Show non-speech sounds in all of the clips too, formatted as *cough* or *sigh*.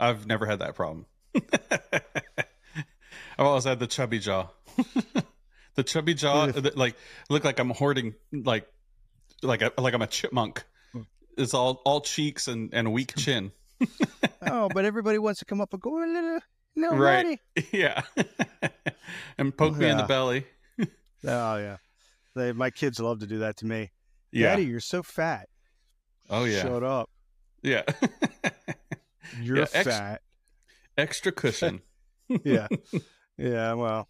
I've never had that problem. *laughs* I've always had the chubby jaw. *laughs* the chubby jaw, like look like I'm hoarding, like like a, like I'm a chipmunk. Mm. It's all all cheeks and and weak *laughs* chin. oh, but everybody wants to come up and go, oh, no, little right? Yeah, and poke yeah. me in the belly. oh yeah, they, my kids love to do that to me. Yeah. Daddy, you're so fat. Oh yeah. Shut up. Yeah. You're yeah, fat. Extra, extra cushion. *laughs* yeah. Yeah, well.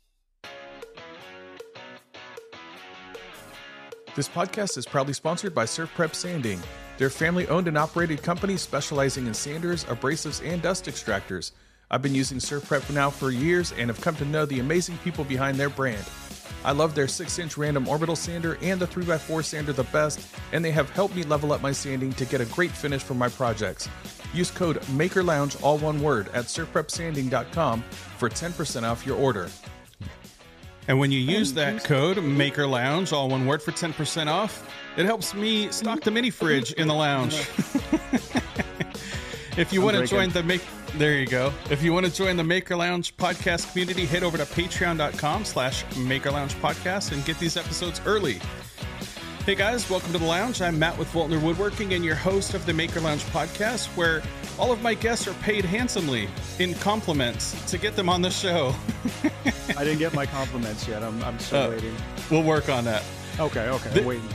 This podcast is proudly sponsored by Surf Prep Sanding. They're family owned and operated company specializing in sanders, abrasives, and dust extractors. I've been using Surf Prep now for years and have come to know the amazing people behind their brand. I love their 6 inch random orbital sander and the 3x4 sander the best, and they have helped me level up my sanding to get a great finish for my projects. Use code MAKERLOUNGE, all one word, at surfprepsanding.com for 10% off your order. And when you use that code Maker Lounge, all one word for 10% off, it helps me stock the mini fridge in the lounge. *laughs* *laughs* if you want to join the make there you go. If you want to join the Maker Lounge podcast community, head over to patreon.com slash Maker Lounge podcast and get these episodes early. Hey guys, welcome to the lounge. I'm Matt with Voeltner Woodworking and your host of the Maker Lounge podcast, where all of my guests are paid handsomely in compliments to get them on the show. *laughs* I didn't get my compliments yet. I'm, I'm still uh, waiting. We'll work on that. Okay, okay, the, I'm waiting.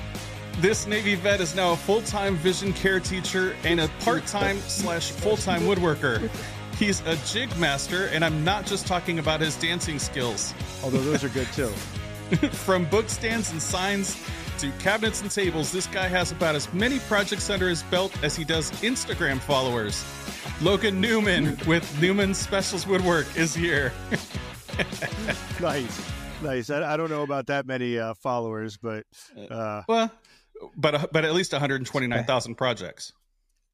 This Navy vet is now a full-time vision care teacher and a part-time slash full-time woodworker. He's a jig master, and I'm not just talking about his dancing skills. Although those are good too. *laughs* From book stands and signs to cabinets and tables, this guy has about as many projects under his belt as he does Instagram followers. Logan Newman with Newman Specials Woodwork is here. *laughs* nice, nice. I, I, don't know about that many uh, followers, but uh, well, but but at least 129,000 projects.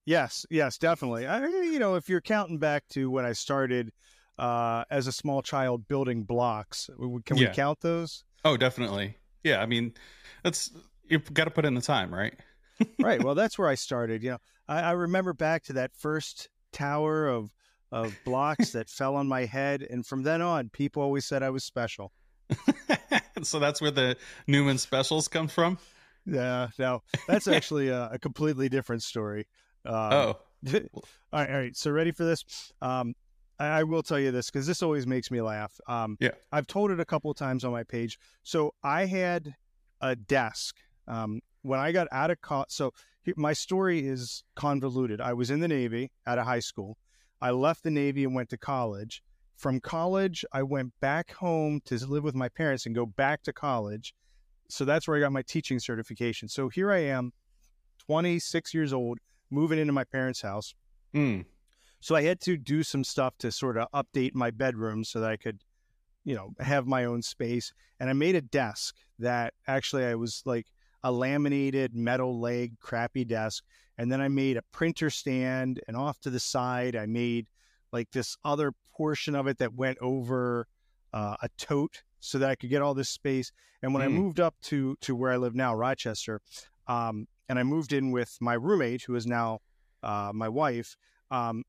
Yes, yes, definitely. I, you know, if you're counting back to when I started uh, as a small child building blocks, can we yeah. count those? Oh, definitely. Yeah, I mean, that's you've got to put in the time, right? *laughs* right. Well, that's where I started. You know, I, I remember back to that first tower of of blocks that fell on my head, and from then on, people always said I was special. *laughs* so that's where the Newman specials come from. Yeah, no, that's *laughs* actually a, a completely different story. Um, oh, *laughs* all right, all right. So ready for this? Um, I, I will tell you this because this always makes me laugh. Um, yeah, I've told it a couple of times on my page. So I had a desk. Um, when I got out of college, so my story is convoluted. I was in the Navy at a high school. I left the Navy and went to college. From college, I went back home to live with my parents and go back to college. So that's where I got my teaching certification. So here I am, 26 years old, moving into my parents' house. Mm. So I had to do some stuff to sort of update my bedroom so that I could you know, have my own space. And I made a desk that actually I was like a laminated metal leg crappy desk. And then I made a printer stand and off to the side, I made like this other portion of it that went over uh, a tote so that I could get all this space. And when mm. I moved up to, to where I live now, Rochester, um, and I moved in with my roommate, who is now uh, my wife, um,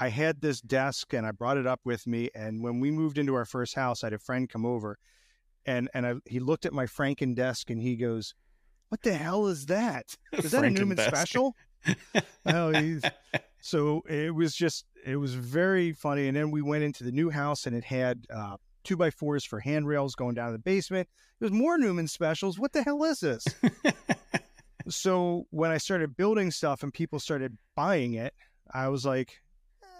I had this desk and I brought it up with me. And when we moved into our first house, I had a friend come over and, and I, he looked at my Franken desk and he goes, What the hell is that? *laughs* Is that a Newman desk. special? oh, so it was just, it was very funny. And then we went into the new house and it had uh, two by fours for handrails going down to the basement. It was more Newman specials. What the hell is this? *laughs* so when I started building stuff and people started buying it, I was like,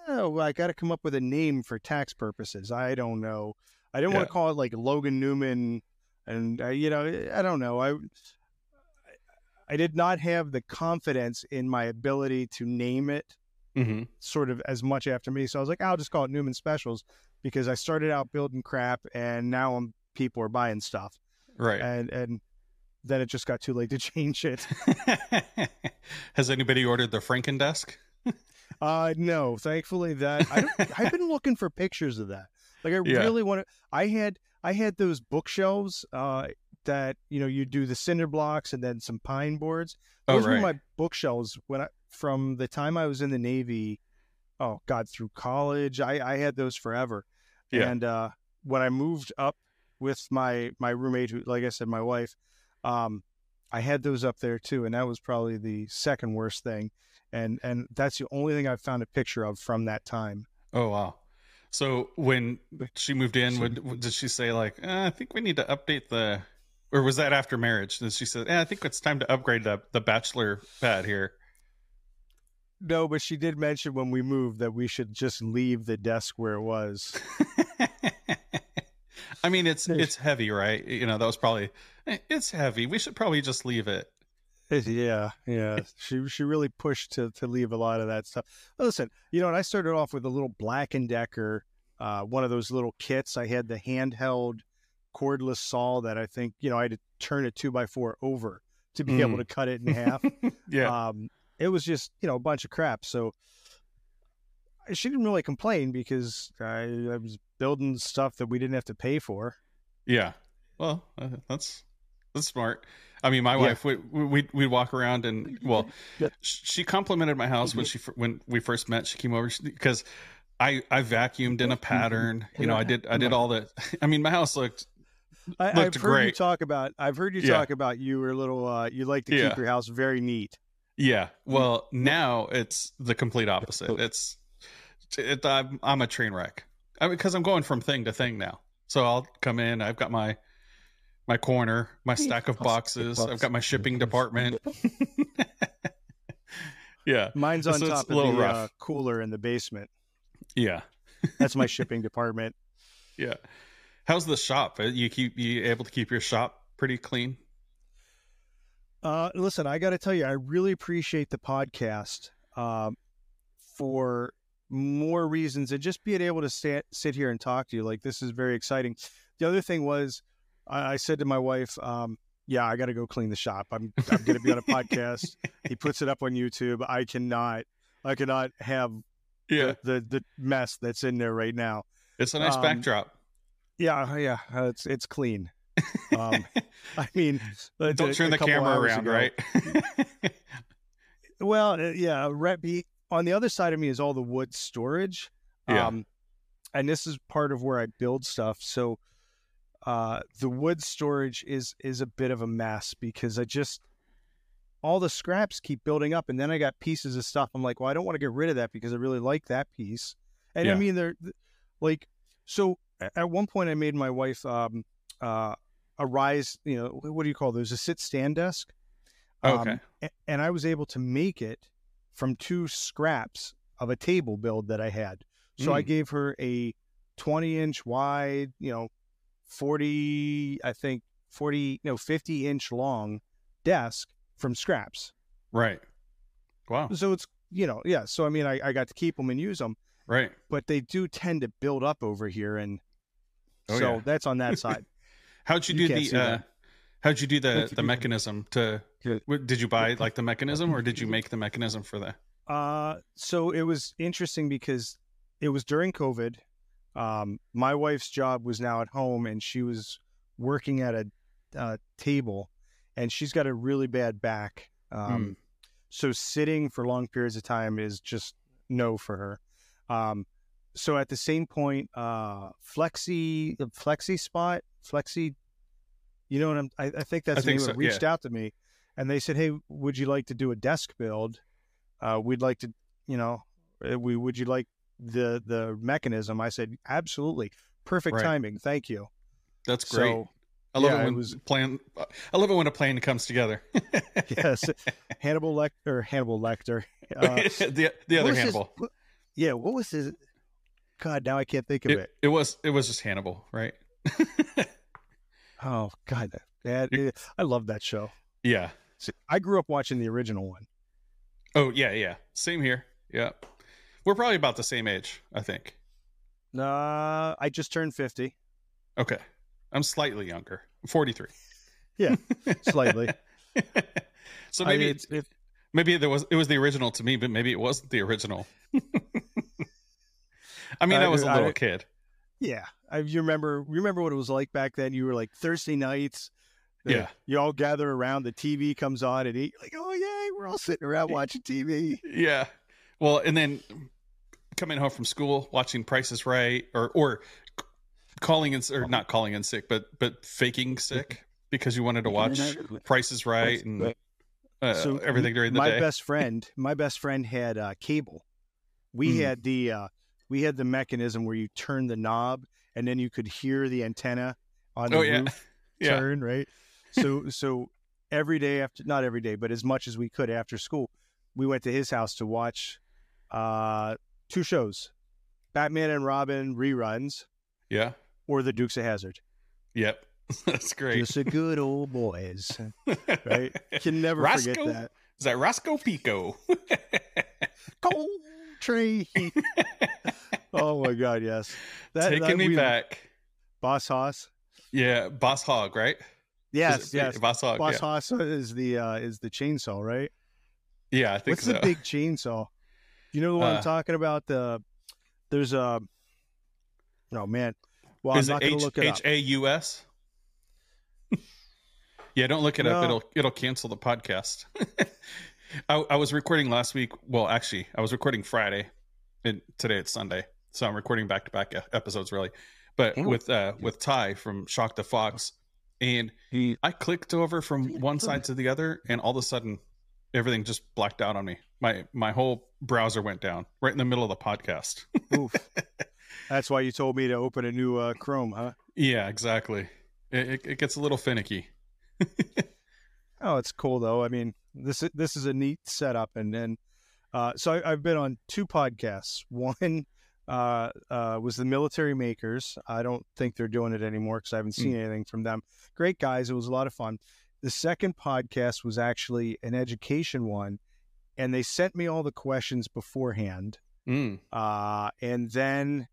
oh, well, I got to come up with a name for tax purposes. I don't know. I didn't yeah. want to call it like Logan Newman, and uh, you know, I don't know. I I did not have the confidence in my ability to name it mm-hmm. sort of as much after me. So I was like, I'll just call it Newman Specials because I started out building crap, and now I'm people are buying stuff. Right. And and then it just got too late to *laughs* change it. *laughs* Has anybody ordered the Franken desk? *laughs* Uh, no, thankfully that I I've been looking for pictures of that. Like I yeah. really want to. I had I had those bookshelves uh, that you know you do the cinder blocks and then some pine boards. Oh, those oh, right. were my bookshelves when I from the time I was in the Navy oh God, through college. I, I had those forever. Yeah. And uh, when I moved up with my my roommate, who, like I said, my wife, um, I had those up there too, and that was probably the second worst thing. And and that's the only thing I've found a picture of from that time. Oh wow. So when she moved in, would, did she say like, eh, "I think we need to update the," or was that after marriage? Did she say, eh, "I think it's time to upgrade the the bachelor pad here"? No, but she did mention when we moved that we should just leave the desk where it was. *laughs* I mean, it's it's heavy, right? You know, that was probably eh, it's heavy. We should probably just leave it. Yeah, yeah. she she really pushed to to leave a lot of that stuff. Listen, you know, and I started off with a little Black and Decker, uh, one of those little kits. I had the handheld cordless saw that I think you know I had to turn a two by four over to be Mm. able to cut it in *laughs* half. yeah, Um, it was just you know a bunch of crap. So she didn't really complain because I, I was building stuff that we didn't have to pay for. yeah. Well, uh, that's that's smart. I mean, my Yeah. wife, we we we'd walk around and well, *laughs* Yeah. she complimented my house when she when we first met. She came over because I I vacuumed in a pattern. You know, I did I did all the. *laughs* I mean, my house looked I, I've Looked heard you great. talk about. I've heard you Yeah. talk about you were a little. Uh, you like to keep your house very neat. Yeah. Well, now it's the complete opposite. It's it, I'm, I'm a train wreck I because I'm going from thing to thing now. So I'll come in. I've got my my corner, my *laughs* stack of boxes. I've got my shipping department. *laughs* yeah. Mine's on So top of the uh, cooler in the basement. Yeah. That's my *laughs* shipping department. Yeah. How's the shop? Uh, You keep you able to keep your shop pretty clean? Uh, listen, I got to tell you, I really appreciate the podcast um, for more reasons and just being able to sit, sit here and talk to you. Like, this is very exciting. The other thing was, I, I said to my wife, um, yeah, I got to go clean the shop. I'm, I'm going to be on a podcast. *laughs* He puts it up on YouTube. I cannot, I cannot have Yeah. the, the, the mess that's in there right now. It's a nice Um, backdrop. Yeah, yeah, uh, it's, it's clean. Um, *laughs* I mean, *laughs* Don't a- turn a the camera around, ago- right? *laughs* Well, uh, yeah, B- on the other side of me is all the wood storage. Yeah. Um, and this is part of where I build stuff. So uh, the wood storage is is a bit of a mess because I just all the scraps keep building up, and then I got pieces of stuff. I'm like, well, I don't want to get rid of that because I really like that piece. And Yeah. I mean, they're like, so at one point I made my wife um, uh, a rise. You know, what do you call those? A sit stand desk. Um, okay. a- and I was able to make it from two scraps of a table build that I had. So I Mm. gave her a 20 inch wide, you know, 40, I think 40, no, 50 inch long desk from scraps. Right. Wow. So it's, you know, yeah. So I mean, I, I got to keep them and use them, Right. but they do tend to build up over here. And Oh, so yeah. that's on that *laughs* side. How'd you, You do the uh how'd you do the the mechanism to did you buy like the mechanism or did you make the mechanism for that? Uh, so it was interesting because it was during COVID. Um, my wife's job was now at home, and she was working at a uh, table, and she's got a really bad back. Um, So sitting for long periods of time is just no for her. Um, so at the same point, uh, Flexi, the Flexi Spot, Flexi, you know what I'm? I, I think that's I the think so, it, reached out to me, and they said, "Hey, would you like to do a desk build? Uh, we'd like to, you know, uh, we would you like the the mechanism?" I said, "Absolutely, perfect Right. timing. Thank you." That's great. So I love yeah, it it when was- plan I love it when a plan comes together. *laughs* yes, Hannibal Lecter, Hannibal Lecter. *laughs* Uh, the the other was his- Hannibal. yeah, what was his? God, now I can't think of It, it. it was it was just Hannibal, right? Oh God, that, that I love that show. yeah. See, I grew up watching the original one. Oh yeah, yeah. Same here. Yeah. We're probably about the same age, I think. Uh, I just turned fifty, Okay. I'm slightly younger. I'm 43. *laughs* slightly. *laughs* so I- maybe it's, it, maybe there was it was the original to me, but maybe it wasn't the original. *laughs* I mean, I- I was a little kid. yeah. I, you remember you remember what it was like back then? You were like Thursday nights. the- Yeah. You all gather around. The TV comes on, and eat. Like, oh yay, we're all sitting around watching TV. Yeah. Well, and then coming home from school, watching Price is Right, or or calling in or not calling in sick, but but faking sick *laughs* because you wanted to watch Price is Right and uh, so everything during the my day. best friend, my best friend had uh, cable. We Mm. had the uh, we had the mechanism where you turn the knob and then you could hear the antenna on the Oh, yeah. roof *laughs* Yeah. turn, right? So so every day after not every day, but as much as we could after school, we went to his house to watch uh, two shows. Batman and Robin reruns Yeah. or the Dukes of Hazzard. Yep. *laughs* That's great. Just a good old boys, *laughs* right? Can never Roscoe? forget that. Is that Roscoe Pico? Tree. *laughs* oh my god, yes. That, Taking that me we- back. Boss Hoss. Yeah, Boss Hog, right? Yes, yes. Boss Hog. Boss yeah. Hoss is the uh is the chainsaw, right? yeah, I think What's so. the big chainsaw? You know what Uh, I'm talking about? The there's a oh man. Well, I'm not gonna H look it up. H A U S? *laughs* Yeah, don't look it up. It'll it'll cancel the podcast. *laughs* I, I was recording last week. Well, actually, I was recording Friday, and today it's Sunday, so I'm recording back to back episodes really. But Oh. with uh with Ty from Shock the Fox, and I clicked over from one side to the other, and all of a sudden, everything just blacked out on me. My my whole browser went down right in the middle of the podcast. *laughs* Oof. That's why you told me to open a new uh, Chrome, huh? yeah, exactly. It, it, it gets a little finicky. *laughs* Oh, it's cool though. I mean, this is this is a neat setup, and then uh, so I, I've been on two podcasts. *laughs* One uh, uh, was the Military Makers. I don't think they're doing it anymore because I haven't seen anything from them. Great guys. It was a lot of fun. The second podcast was actually an education one, and they sent me all the questions beforehand, Mm. uh, and then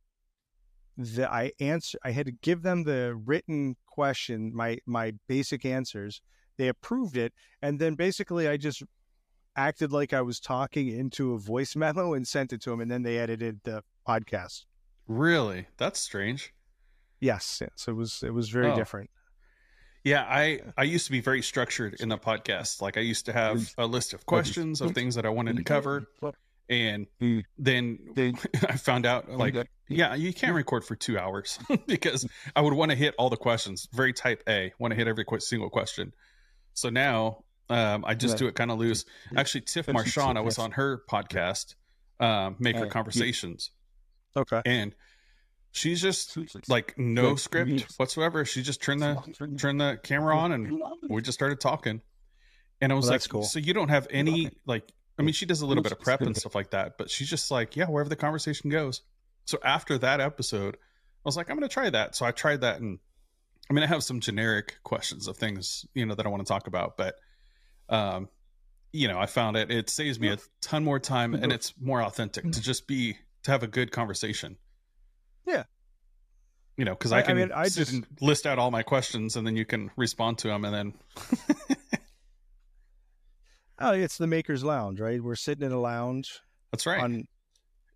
the I answer I had to give them the written question, my my basic answers. They approved it, and then basically I just acted like I was talking into a voice *laughs* memo and sent it to them, and then they edited the podcast. Really? That's strange. Yes, yes, it was it was very Oh. different. Yeah, I I used to be very structured in the podcast. Like I used to have a list of questions of things that I wanted to cover, and then *laughs* I found out oh, like yeah, you can't record for two hours *laughs* because I would want to hit all the questions. Very type A, want to hit every single question. So now um, I just Right. do it kind of loose. Actually, Tiff Marchand, I was on her podcast, um, Maker Uh, yeah. Conversations, Okay. and she's just like no script whatsoever. She just turned the turned the camera on and we just started talking. And I was Well, like, cool. so you don't have any like I mean she does a little bit of prep and stuff like that, but she's just like, yeah, wherever the conversation goes. So after that episode, I was like, I'm gonna try that. So I tried that and I mean I have some generic questions of things, you know, that I want to talk about, but um you know, I found it it saves me a ton more time and it's more authentic to just be to have a good conversation. Yeah. You know, because I- I, I can mean, I just- list out all my questions and then you can respond to them and then *laughs* Oh, it's the Maker's Lounge, right? We're sitting in a lounge that's right. on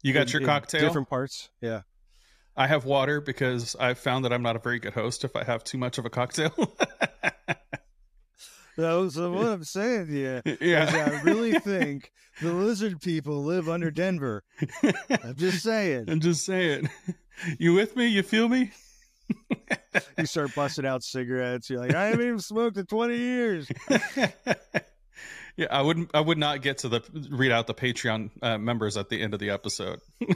you got in- your cocktail. different parts. Yeah. I have water because I've found that I'm not a very good host if I have too much of a cocktail. So, so what I'm saying to you is yeah. I really *laughs* think the lizard people live under Denver. I'm just saying. I'm just saying. You with me? You feel me? You start busting out cigarettes. You're like, I haven't even smoked in 20 years. *laughs* yeah, I wouldn't. I would not get to the read out the Patreon uh, members at the end of the episode. *laughs*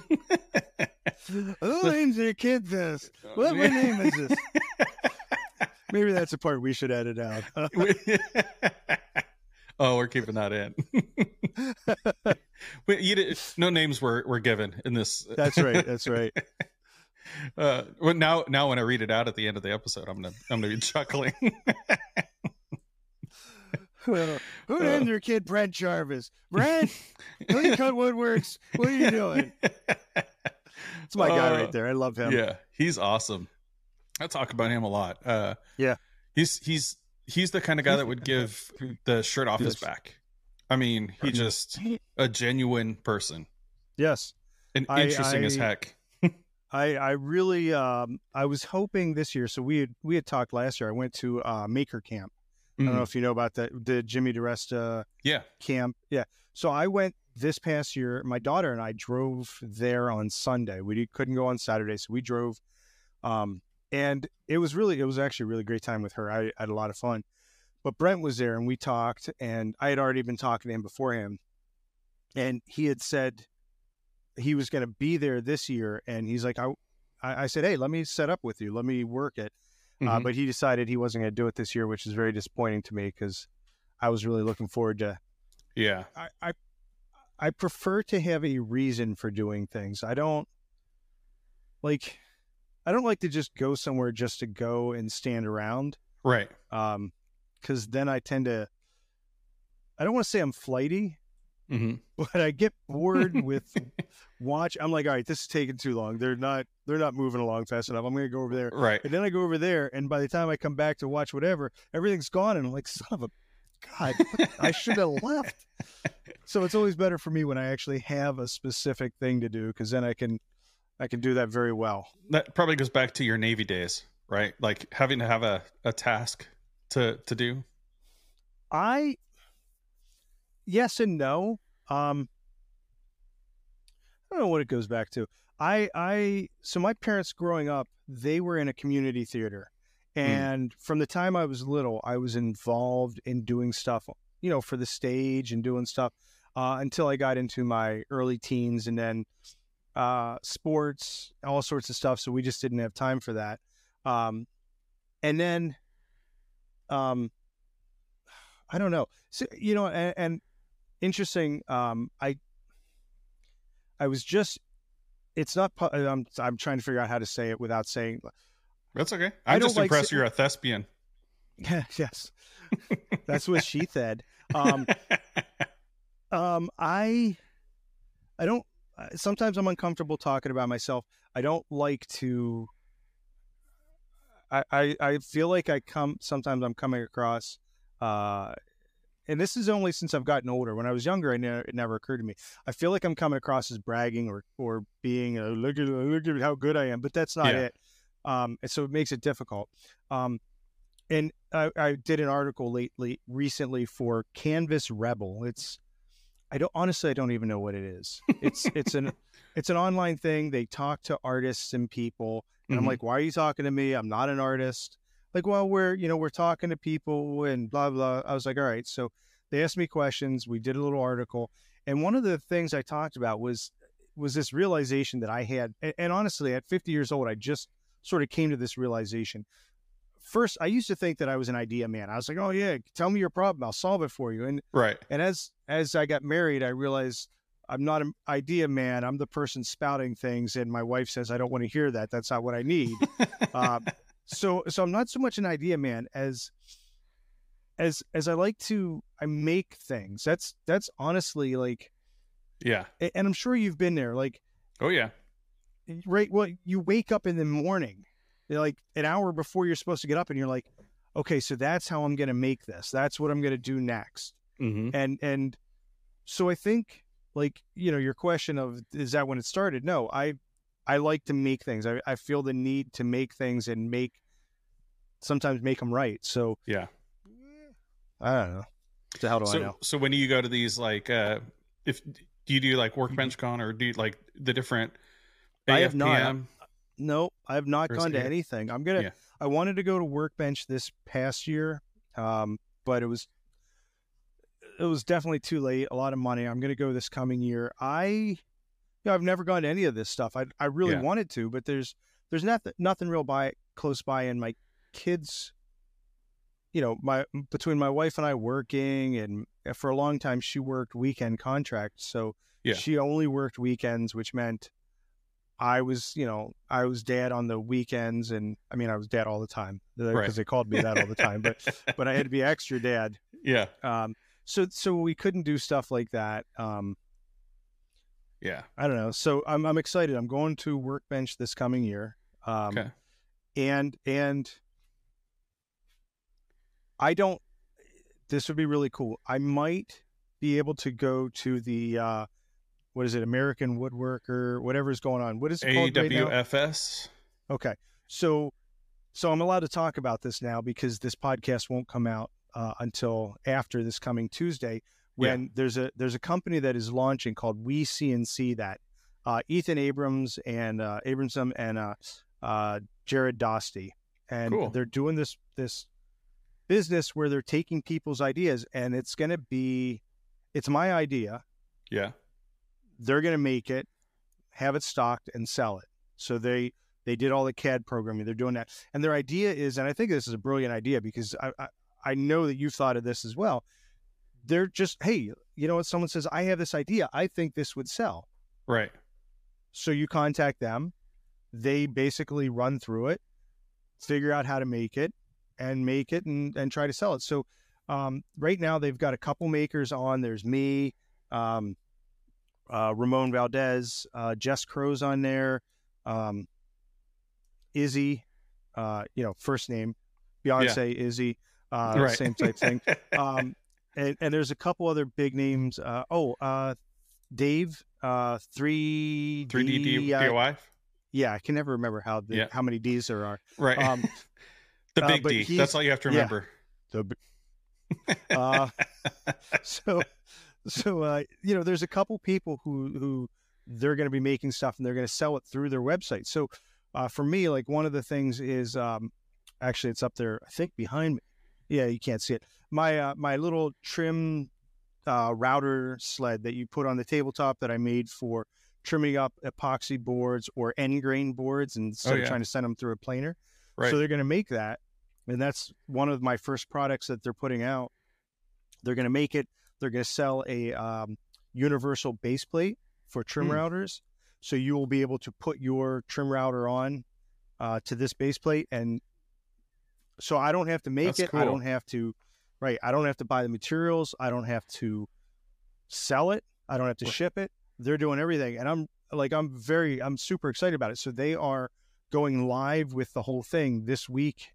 Who *laughs* names their kid this? What, what name is this? *laughs* Maybe that's a part we should edit out. *laughs* oh, we're keeping that in. You did, no names were, were given in this. that's right. That's right. Uh, well, now, now when I read it out at the end of the episode, I'm gonna, I'm gonna be chuckling. Well, who named their kid Brent Jarvis? Brent, Clean Cut Woodworks. What are you doing? *laughs* It's my guy Uh, right there. I love him. Yeah, he's awesome. I talk about him a lot. Uh, Yeah. he's he's he's the kind of guy that would give the shirt off his back. I mean, he just a genuine person Yes. and I- interesting as heck. *laughs* I, I really um I was hoping this year. So we had we had talked last year. I went to uh, Maker Camp. I don't know Mhm. if you know about that the Jimmy DiResta Yeah, camp. Yeah. So I went this past year, my daughter and I drove there on Sunday. We couldn't go on Saturday, so we drove. Um, and it was really, it was actually a really great time with her. I, I had a lot of fun. But Brent was there and we talked, and I had already been talking to him beforehand. And he had said he was going to be there this year. And he's like, I, I said, hey, let me set up with you. Let me work it. Uh, mm-hmm. Uh, but he decided he wasn't going to do it this year, which is very disappointing to me because I was really looking forward to. Yeah. I, I I prefer to have a reason for doing things. I don't like I don't like to just go somewhere just to go and stand around. Right. Um cuz then I tend to I don't want to say I'm flighty, mm-hmm. *laughs* but I get bored *laughs* with watch. I'm like, all right, this is taking too long. They're not they're not moving along fast enough. I'm going to go over there. Right. And then I go over there, and by the time I come back to watch whatever, everything's gone, and I'm like, son of a God, I should have left. So it's always better for me when I actually have a specific thing to do because then I can I can do that very well. That probably goes back to your Navy days, right? Like having to have a, a task to to do. I yes and no. Um I don't know what it goes back to. I I so my parents growing up, they were in a community theater. Hmm. And mm. from the time I was little, I was involved in doing stuff, you know, for the stage and doing stuff uh, until I got into my early teens and then uh, sports, all sorts of stuff. So we just didn't have time for that. Um, and then, um, I don't know. So, you know, and, and interesting. Um, I, I was just, it's not, I'm, I'm trying to figure out how to say it without saying, that's okay. I'm just like impressed you're a thespian. *laughs* yes. That's what she said. Um, *laughs* um, I, I don't, sometimes I'm uncomfortable talking about myself. I don't like to, I, I, I feel like I come, sometimes I'm coming across, uh, and this is only since I've gotten older. When I was younger, I ne- it never occurred to me. I feel like I'm coming across as bragging or or being a, look at look at how good I am, but that's not yeah. it. Um, and so it makes it difficult. Um, and I, I, did an article lately, recently for Canvas Rebel. It's, I don't honestly, I don't even know what it is. It's *laughs* it's an it's an online thing. They talk to artists and people, and mm-hmm. I'm like, why are you talking to me? I'm not an artist. Like, well, we're you know we're talking to people and blah blah. I was like, all right. So they asked me questions. We did a little article, and one of the things I talked about was was this realization that I had. And, and honestly, at 50 years old, I just sort of came to this realization. First, I used to think that I was an idea man. I was like, "Oh yeah, tell me your problem, I'll solve it for you." And right. And as as I got married, I realized I'm not an idea man. I'm the person spouting things, and my wife says I don't want to hear that. That's not what I need. um, *laughs* so so I'm not so much an idea man as as as I like to I make things. That's that's honestly like yeah. And I'm sure you've been there. Like oh yeah right well you wake up in the morning like an hour before you're supposed to get up and you're like okay so that's how i'm going to make this. That's what i'm going to do next. Mm-hmm. and and so i think like you know your question of is that when it started? No i i like to make things. I, I feel the need to make things and make sometimes make them right. So yeah. I don't know. So how do so, i know? so when do you go to these like uh if do you do like workbench con or do you like the different I have not. No, I have not gone to anything. I'm gonna. Yeah. I wanted to go to Workbench this past year, um, but it was it was definitely too late. A lot of money. I'm gonna go this coming year. I, you know, I've never gone to any of this stuff. I I really yeah. wanted to, but there's there's nothing nothing real by close by, and my kids. You know, my between my wife and I working, and for a long time she worked weekend contracts, so yeah. she only worked weekends, which meant I was, you know, I was dad on the weekends, and I mean, I was dad all the time because right. they called me that all the time. But *laughs* but I had to be extra dad. Yeah. Um. So so we couldn't do stuff like that. Um. Yeah. I don't know. So I'm I'm excited. I'm going to Workbench this coming year. Um, okay. And and I don't. This would be really cool. I might be able to go to the uh, what is it, American Woodworker, whatever's going on. What is it called? AWFS. Right okay, so so I'm allowed to talk about this now because this podcast won't come out uh, until after this coming Tuesday. when there's a there's a company that is launching called We CNC that uh, Ethan Abrams and uh, Abramson and uh, uh, Jared Dosty, and Cool. they're doing this this business where they're taking people's ideas, and it's going to be it's my idea. Yeah. They're going to make it, have it stocked, and sell it. So they they did all the CAD programming. They're doing that, and their idea is, and I think this is a brilliant idea because I I, I know that you've thought of this as well. They're just hey, you know what? Someone says I have this idea. I think this would sell. Right. So you contact them. They basically run through it, figure out how to make it, and make it and, and try to sell it. So um, right now they've got a couple makers on. There's me, um, uh, Ramon Valdez, uh, Jess Crow's on there, um, Izzy, uh, you know, first name, Beyonce, Izzy, uh, right. same type thing. *laughs* um, and, and there's a couple other big names. Uh, oh, uh, Dave, uh, three 3D D- DIY. yeah, I can never remember how the, Yeah. how many D's there are. Right. Um, *laughs* the big D. That's all you have to yeah. remember. the, *laughs* uh, so so uh, you know, there's a couple people who who they're going to be making stuff and they're going to sell it through their website. So uh, for me, like one of the things is um, actually it's up there. I think behind me. Yeah, you can't see it. My uh, my little trim uh, router sled that you put on the tabletop that I made for trimming up epoxy boards or end grain boards instead Oh, yeah. of trying to send them through a planer. Right. So they're going to make that, and that's one of my first products that they're putting out. They're going to make it. They're going to sell a um, universal base plate for trim Hmm. routers, so you will be able to put your trim router on uh, to this base plate, and so I don't have to make That's it. I don't have to, right? I don't have to buy the materials. I don't have to sell it. I don't have to ship it. They're doing everything, and I'm like, I'm very, I'm super excited about it. So they are going live with the whole thing this week.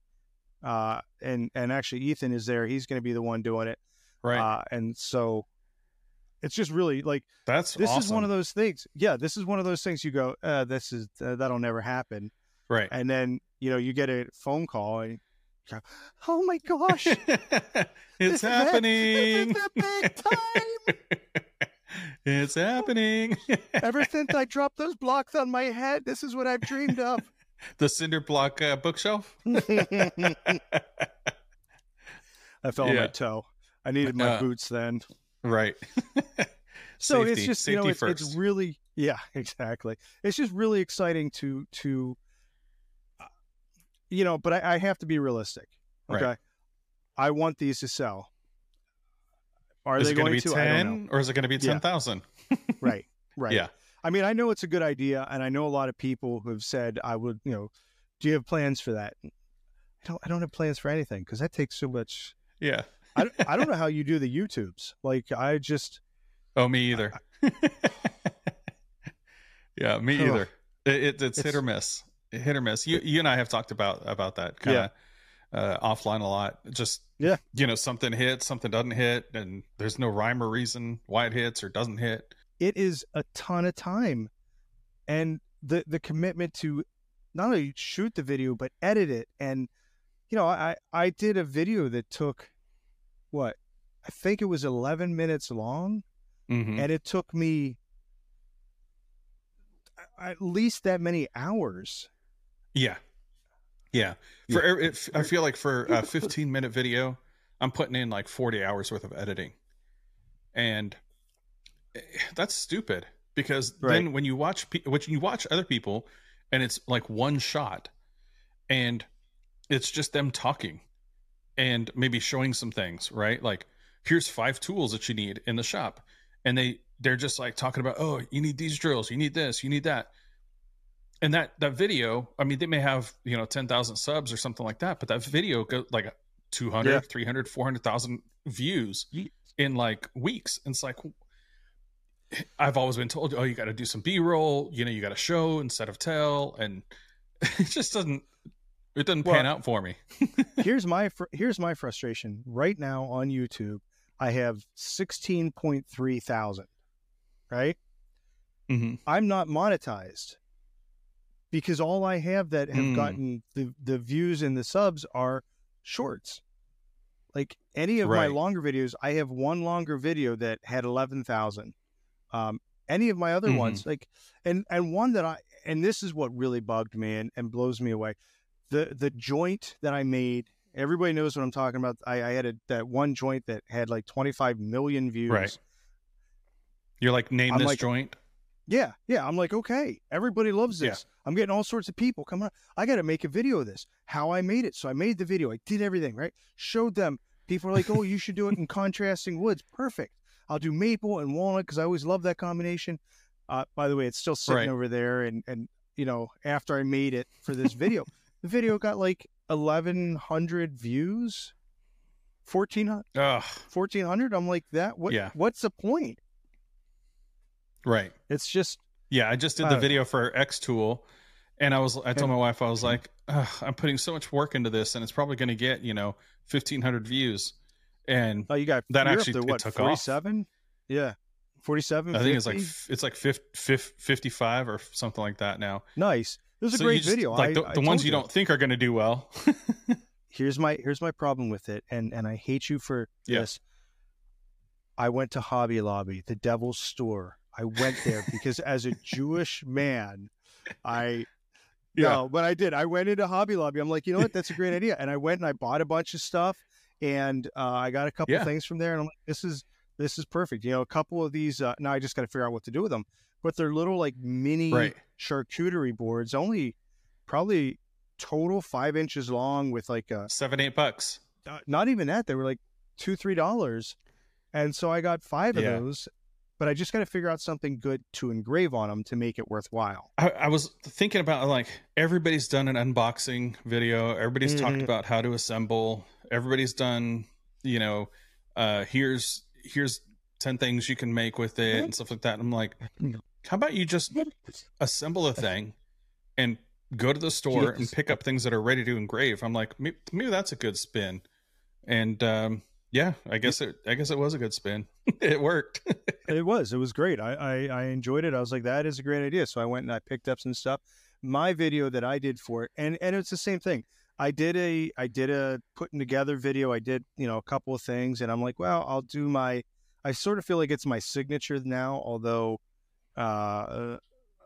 Uh, and and actually Ethan is there. He's going to be the one doing it. Right. Uh, and so it's just really like That's this awesome. is one of those things. Yeah, this is one of those things you go, uh, this is uh, that'll never happen. right. And then you know you get a phone call and you go, oh my gosh, *laughs* it's this is happening. This is big time. *laughs* it's happening. *laughs* Ever since I dropped those blocks on my head, this is what I've dreamed of. the cinder block uh, bookshelf. I fell on my toe. I needed my Uh, boots then. Right. *laughs* So Safety. it's just you know it's, it's really yeah *laughs* exactly. It's just really exciting to to uh, you know, but I, I have to be realistic. Right. Okay, I want these to sell. Are is they it going to be to? I don't know. 10 or is it going to be Yeah. 10,000? *laughs* Right. Right. Yeah. I mean, I know it's a good idea, and I know a lot of people who have said, "I would," you know, do you have plans for that? I don't. I don't have plans for anything because that takes so much. Yeah. I, don't- I don't know *laughs* how you do the YouTubes. Like I just Oh, me either. *laughs* yeah, me Ugh. either. It, it, it's, hit or miss. Hit or miss. You you and I have talked about about that kind of uh, offline a lot. Just Yeah. you know, something hits, something doesn't hit, and there's no rhyme or reason why it hits or doesn't hit. it is a ton of time and the the commitment to not only shoot the video but edit it and you know i i did a video that took what i think it was 11 minutes long Mm-hmm. and it took me at least that many hours Yeah. Yeah. For it, I feel like for a 15 minute video, I'm putting in like 40 hours worth of editing. And eh, that's stupid because then when you watch when you watch other people and it's like one shot and it's just them talking and maybe showing some things, right? Like here's five tools that you need in the shop and they they're just like talking about, "Oh, you need these drills, you need this, you need that." and that that video i mean they may have you know 10,000 subs or something like that but that video go like 200 Yeah. 300 400,000 views in like weeks and it's like *sighs* i've always been told oh you got to do some b-roll you know you got to show instead of tell and *laughs* it just doesn't it doesn't pan out for me *laughs* *laughs* here's my fr- here's my frustration right now on youtube i have 16.3 thousand right mm-hmm. I'm not monetized because all I have that have Mm. gotten the, the views and the subs are shorts. Like any of my longer videos, I have one longer video that had eleven thousand. Um, any of my other Mhm. ones, like, and and one that I and this is what really bugged me and, and blows me away. The the joint that I made, everybody knows what I'm talking about. I, I had a, that one joint that had like 25 million views. Right. You're like name I'm this like- joint. Yeah, yeah. I'm like, okay, everybody loves Yeah. this. I'm getting all sorts of people coming up. I got to make a video of this. How I made it. So I made the video. I did everything right. Showed them. People are like, oh, you should do it in contrasting woods. Perfect. I'll do maple and walnut because I always love that combination. Uh, by the way, it's still sitting Right. over there. And and you know, after I made it for this video, the video got like 1,100 views. 1,400. 1400 i'm like that what Yeah. what's the point Right. it's just Yeah, I just did the know. video for X Tool, and I was I told my wife I was like, I'm putting so much work into this, and it's probably going to get you know 1,500 views, and oh you got That actually- to what took off. 47 yeah 47 I think it's like it's like 50, 55 or something like that now. nice was a So you great just- video. like I- the, I ones told you don't think are going to do well. *laughs* here's my here's my problem with it and and i hate you for Yeah. this. I went to hobby lobby the devil's store. I went there because as a jewish man i *laughs* Yeah. no but i did. I went into hobby lobby. I'm like you know what? That's a great idea. And i went and i bought a bunch of stuff and uh, i got a couple Yeah. things from there and i'm like this is this is perfect. You know a couple of these uh, now i just got to figure out what to do with them but they're little like mini Right. charcuterie boards only probably total five inches long with like a Seven eight bucks. uh, not even that. They were like two, three dollars, and so I got five of those. But I just got to figure out something good to engrave on them to make it worthwhile. I, I was thinking about like everybody's done an unboxing video. Everybody's talked Mhm. about how to assemble. Everybody's done, you know, uh, here's here's ten things you can make with it and stuff like that. I'm like, how about you just assemble a thing and go to the store and pick up things that are ready to engrave? I'm like, maybe, maybe that's a good spin. And um, yeah, I guess it. I guess it was a good spin. *laughs* it worked. *laughs* It was, it was great. I, I I enjoyed it. I was like, that is a great idea. So I went and I picked up some stuff. My video that I did for it, and and it's the same thing. I did a I did a putting together video. I did you know a couple of things, and I'm like, well, I'll do my. I sort of feel like it's my signature now, although uh,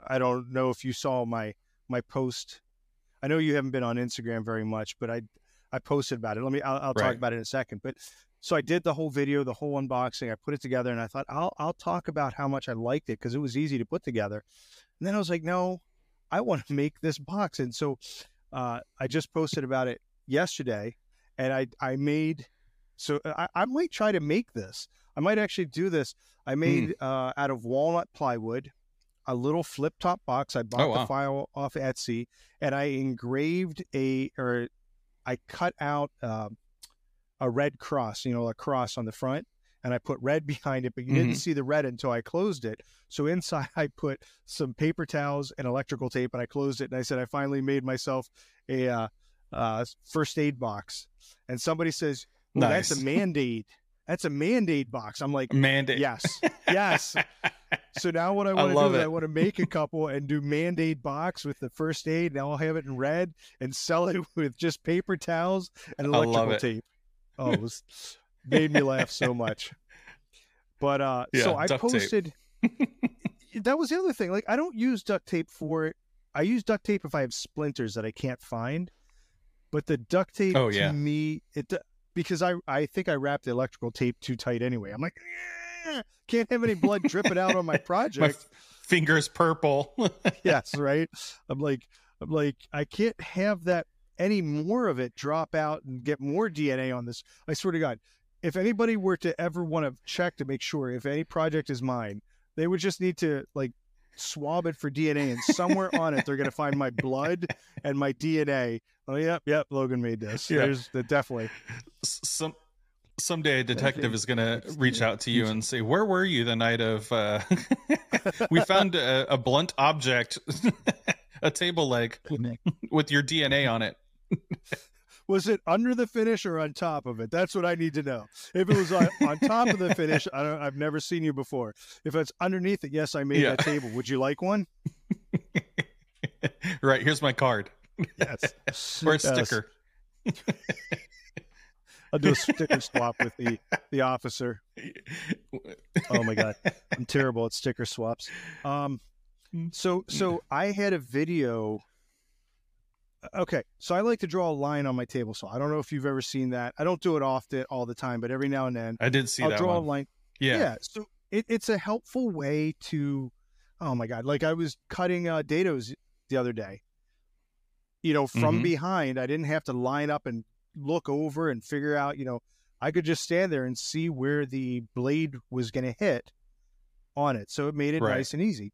I don't know if you saw my my post. I know you haven't been on Instagram very much, but I I posted about it. Let me I'll, I'll talk about it in a second. But so I did the whole video, the whole unboxing. I put it together, and I thought I'll I'll talk about how much I liked it because it was easy to put together. And then I was like, no, I want to *laughs* make this box, and so uh, I just posted about it yesterday, and I I made so I, I might try to make this. I might actually do this. I made uh, out of walnut plywood a little flip top box. I bought Oh, wow. the file off Etsy, and I engraved a or I cut out um, a red cross, you know, a cross on the front, and I put red *laughs* behind it, but you didn't see the red until I closed it. So inside, *laughs* I put some paper towels and electrical tape, and I closed it. And I said, I finally made myself a uh, uh, first aid box. And somebody says, well, that's a *laughs* mandate. That's a mandate box. I'm like, Mandate. yes, *laughs* yes. So now what I want to do is I want to make a couple and do Mandate box with the first aid. Now I'll have it in red and sell it *laughs* with just paper towels and electrical tape. Oh, it was *laughs* made me laugh so much. But uh so I posted that was the other thing. Like I don't use duct tape for it. I use duct tape if I have splinters that I can't find. But the duct tape Oh, to me it because I I think I wrapped the electrical tape too tight anyway. I'm like "Eh, can't have any blood dripping out on my *laughs* My project. f- fingers purple. *laughs* yes, right. I'm like, I'm like, I can't have that any more of it drop out and get more DNA on this. I swear to God, if anybody were to ever want to check to make sure if any project is mine, they would just need to like swab it for DNA, and somewhere on it they're going to find my blood and my DNA. Oh, yep, yep. Logan made this. Yeah. There's the definitely. Some someday a detective is going to reach out to you and say where were you the night of uh *laughs* we found a, a blunt object *laughs* a table leg with your dna on it *laughs* Was it under the finish or on top of it? That's what I need to know. If it was on, on top of the finish, I don't, I've never seen you before. If it's underneath it, yes, I made Yeah. that table. Would you like one? *laughs* right here's my card Yes. *laughs* or a Yes. sticker I'll do a sticker swap with the the officer. Oh my god, I'm terrible at sticker swaps. Um, *laughs* so so I had a video. Okay, so I like to draw a line on my table saw. I don't know if you've ever seen that. I don't do it often all the time, but every now and then I did see I'll that draw one. a line. Yeah. Yeah. So it, it's a helpful way to, oh my God, like I was cutting uh, dados the other day. You know, from Mhm. behind, I didn't have to line up and look over and figure out, you know, I could just stand there and see where the blade was going to hit on it. So it made it Right. nice and easy.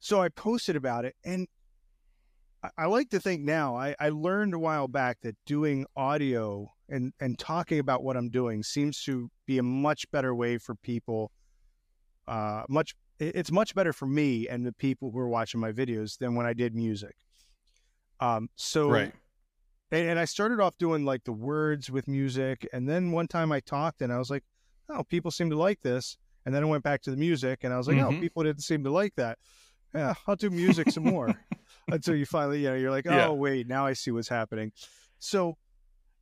So I posted about it and I, like to think now, I, I learned a while back that doing audio and, and talking about what I'm doing seems to be a much better way for people. Uh, much, it's much better for me and the people who are watching my videos than when I did music. Um, so Right. and, and I started off doing like the words with music, and then one time I talked and I was like, "Oh, people seem to like this." And then I went back to the music, and I was like, "Oh, Mhm. people didn't seem to like that." Yeah, I'll do music some more *laughs* until you finally, you know, you're like, "Oh, Yeah. wait, now I see what's happening." So,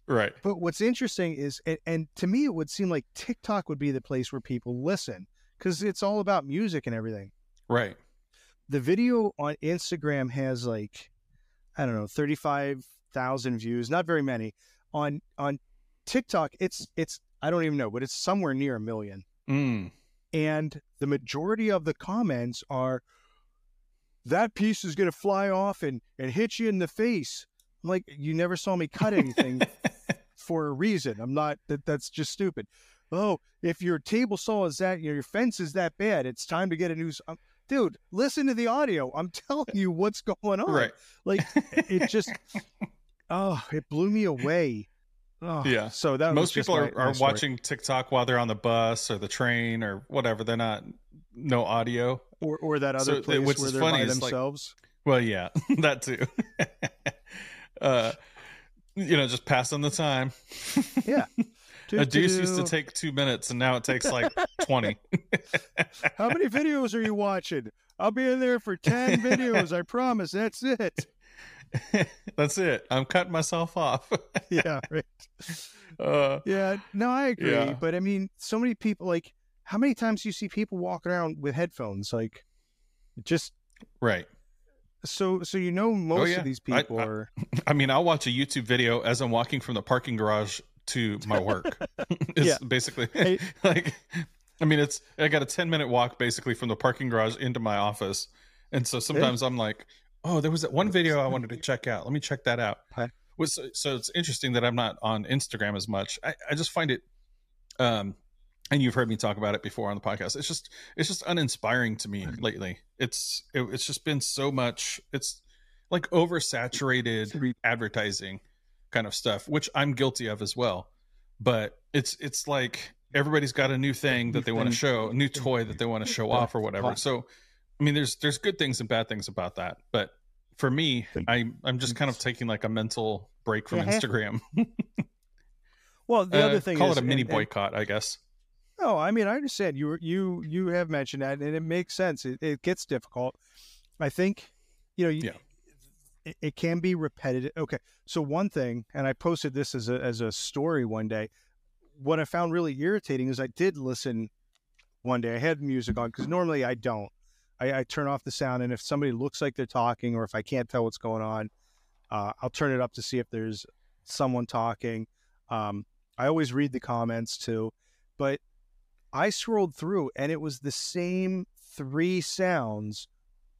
Right. but what's interesting is, and, and to me, it would seem like TikTok would be the place where people listen because it's all about music and everything Right. the video on Instagram has like I don't know, 35,000 views, not very many. On on TikTok, it's it's I don't even know, but it's somewhere near a million. Mm. And the majority of the comments are that piece is going to fly off and and hit you in the face. I'm like, you never saw me cut anything *laughs* for a reason. I'm not that that's just stupid. Oh, if your table saw is that your fence is that bad, it's time to get a new. um, Dude, listen to the audio. I'm *laughs* telling you what's going on. right. Like *laughs* it just, oh, it blew me away. Oh, Yeah. So that Most just people my- are, are watching TikTok while they're on the bus or the train or whatever. They're not no audio. or or that So, other place what's where they're funny by is, like, themselves. Well, yeah, *laughs* that too. *laughs* uh, you know, just passing the time. *laughs* yeah. A deuce used to take two minutes, and now it takes like twenty. How many videos are you watching? I'll be in there for ten videos. I promise. That's it. That's it. I'm cutting myself off. Yeah. Right. uh, Yeah, no, I agree. Yeah. But I mean, so many people like how many times do you see people walking around with headphones? Like just right. so so you know most Oh, yeah. of these people I- are *laughs* I mean, I'll watch a YouTube video as I'm walking from the parking garage to my work. *laughs* *laughs* it's Yeah. basically Hey. like, I mean, it's I got a 10 minute walk basically from the parking garage into my office, and so sometimes I'm like, oh, there was that one video I wanted to check out. Let me check that out. Was so, so it's interesting that I'm not on Instagram as much. I, I just find it, um, and you've heard me talk about it before on the podcast. It's just it's just uninspiring to me lately. It's it, it's just been so much. It's like oversaturated advertising kind of stuff, which I'm guilty of as well. But it's it's like everybody's got a new thing that they want to show, a new toy that they want to show off or whatever. So, I mean, there's there's good things and bad things about that. But for me, I I'm just kind of taking like a mental break from Instagram. *laughs* well. The Uh, other thing call is, it a mini and- and- boycott, I guess. No, I mean I understand you you you have mentioned that, and it makes sense. It, it gets difficult. I think, you know, you, Yeah. it, it can be repetitive. Okay, so one thing, and I posted this as a as a story one day. What I found really irritating is I did listen one day. I had music on because normally I don't. I, I turn off the sound, and if somebody looks like they're talking, or if I can't tell what's going on, uh, I'll turn it up to see if there's someone talking. Um, I always read the comments too, but I scrolled through and it was the same three sounds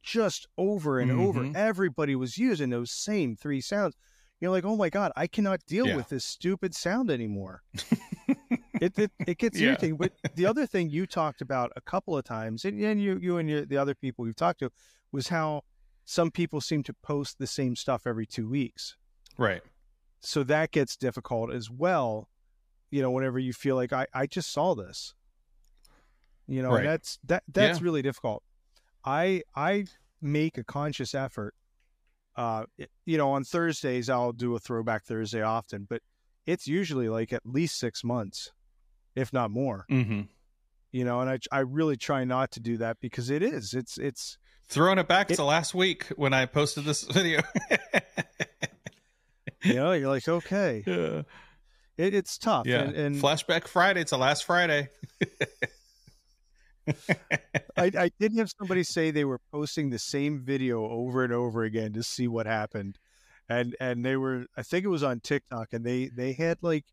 just over and over. Mhm. Everybody was using those same three sounds. You're like, oh my God, I cannot deal Yeah. with this stupid sound anymore. *laughs* it, it, it gets Yeah. irritating. But the other thing you talked about a couple of times, and, and you, you and your, the other people we've talked to, was how some people seem to post the same stuff every two weeks Right. so that gets difficult as well you know whenever you feel like i i just saw this you know Right. that's that that's Yeah. really difficult i i make a conscious effort uh you know on thursdays i'll do a throwback thursday often but it's usually like at least six months if not more hmm you know and i i really try not to do that because it is it's it's Throwing it back It- to last week when I posted this *laughs* video. you know you're like okay yeah. it, it's tough. Yeah. And, and Flashback Friday. It's the last Friday. *laughs* I, I did have somebody say they were posting the same video over and over again to see what happened, and and they were I think it was on TikTok, and they they had like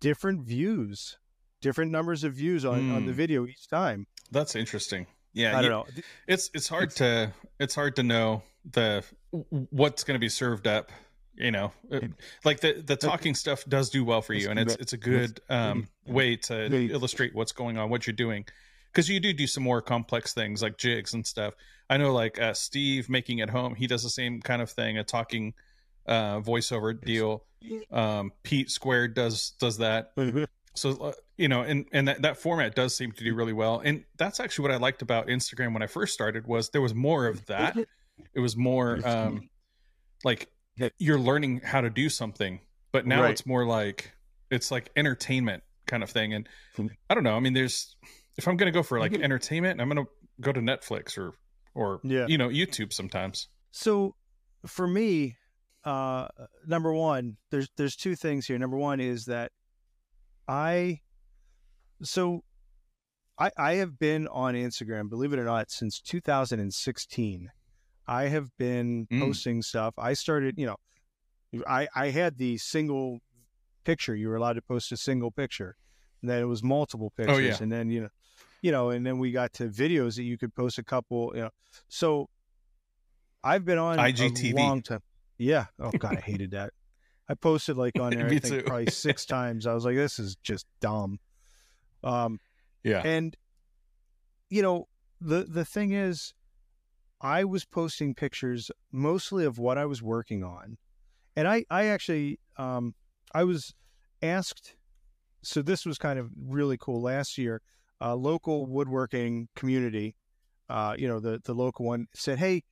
different views, different numbers of views on on the Hmm. video each time. That's interesting. Yeah, I don't know. it's it's hard to it's hard to know the what's going to be served up you know Uh, like the the talking stuff does do well for you and it's it's a good um way to illustrate what's going on what you're doing because you do do some more complex things like jigs and stuff. I know like uh steve making at home he does the same kind of thing a talking uh voiceover deal. Um pete squared does does that. So uh, you know and and that, that format does seem to do really well. And that's actually what i liked about instagram when i first started was there was more of that. It was more um like you're learning how to do something but now Right. it's more like it's like entertainment kind of thing. And i don't know i mean there's if i'm gonna go for like entertainment i'm gonna go to netflix or or Yeah. you know youtube sometimes So for me, uh, number one, there's there's two things here. Number one is that I so I I have been on Instagram, believe it or not, since 2016. I have been Mm. posting stuff. I started, you know, I I had the single picture. You were allowed to post a single picture. And then it was multiple pictures. Oh, yeah. And then, you know, you know, and then we got to videos that you could post a couple, you know. So I've been on IGTV. a long time. Yeah. Oh God, I hated that. I posted like on *laughs* there, I think probably six *laughs* times. I was like, this is just dumb. Um, yeah and you know, the the thing is, I was posting pictures mostly of what I was working on, and I I actually um I was asked. So this was kind of really cool. Last year, a local woodworking community, uh, you know, the the local one said, "Hey,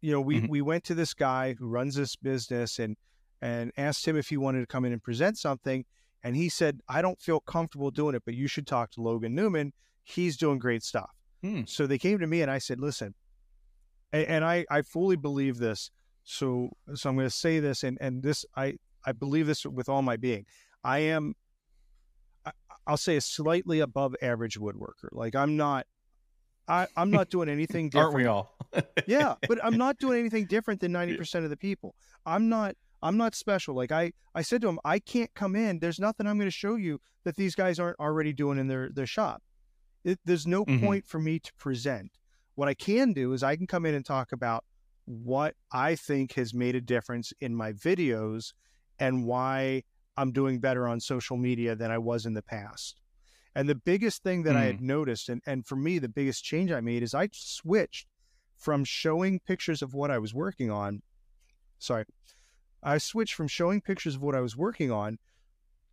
you know, we Mhm. we went to this guy who runs this business and and asked him if he wanted to come in and present something." And he said, I don't feel comfortable doing it, but you should talk to Logan Newman. He's doing great stuff. Hmm. So they came to me and I said, listen, and, and I, I fully believe this. So, so I'm going to say this and, and this, I, I believe this with all my being. I am, I'll say a slightly above average woodworker. Like I'm not, I, I'm not doing anything different *laughs* aren't we all *laughs* yeah, but I'm not doing anything different than 90% of the people. I'm not I'm not special. Like I I said to him, I can't come in. There's nothing I'm going to show you that these guys aren't already doing in their their shop. It, there's no Mhm. point for me to present. What I can do is I can come in and talk about what I think has made a difference in my videos and why I'm doing better on social media than I was in the past. And the biggest thing that I had mm. noticed, and, and for me, the biggest change I made is I switched from showing pictures of what I was working on. Sorry. I switched from showing pictures of what I was working on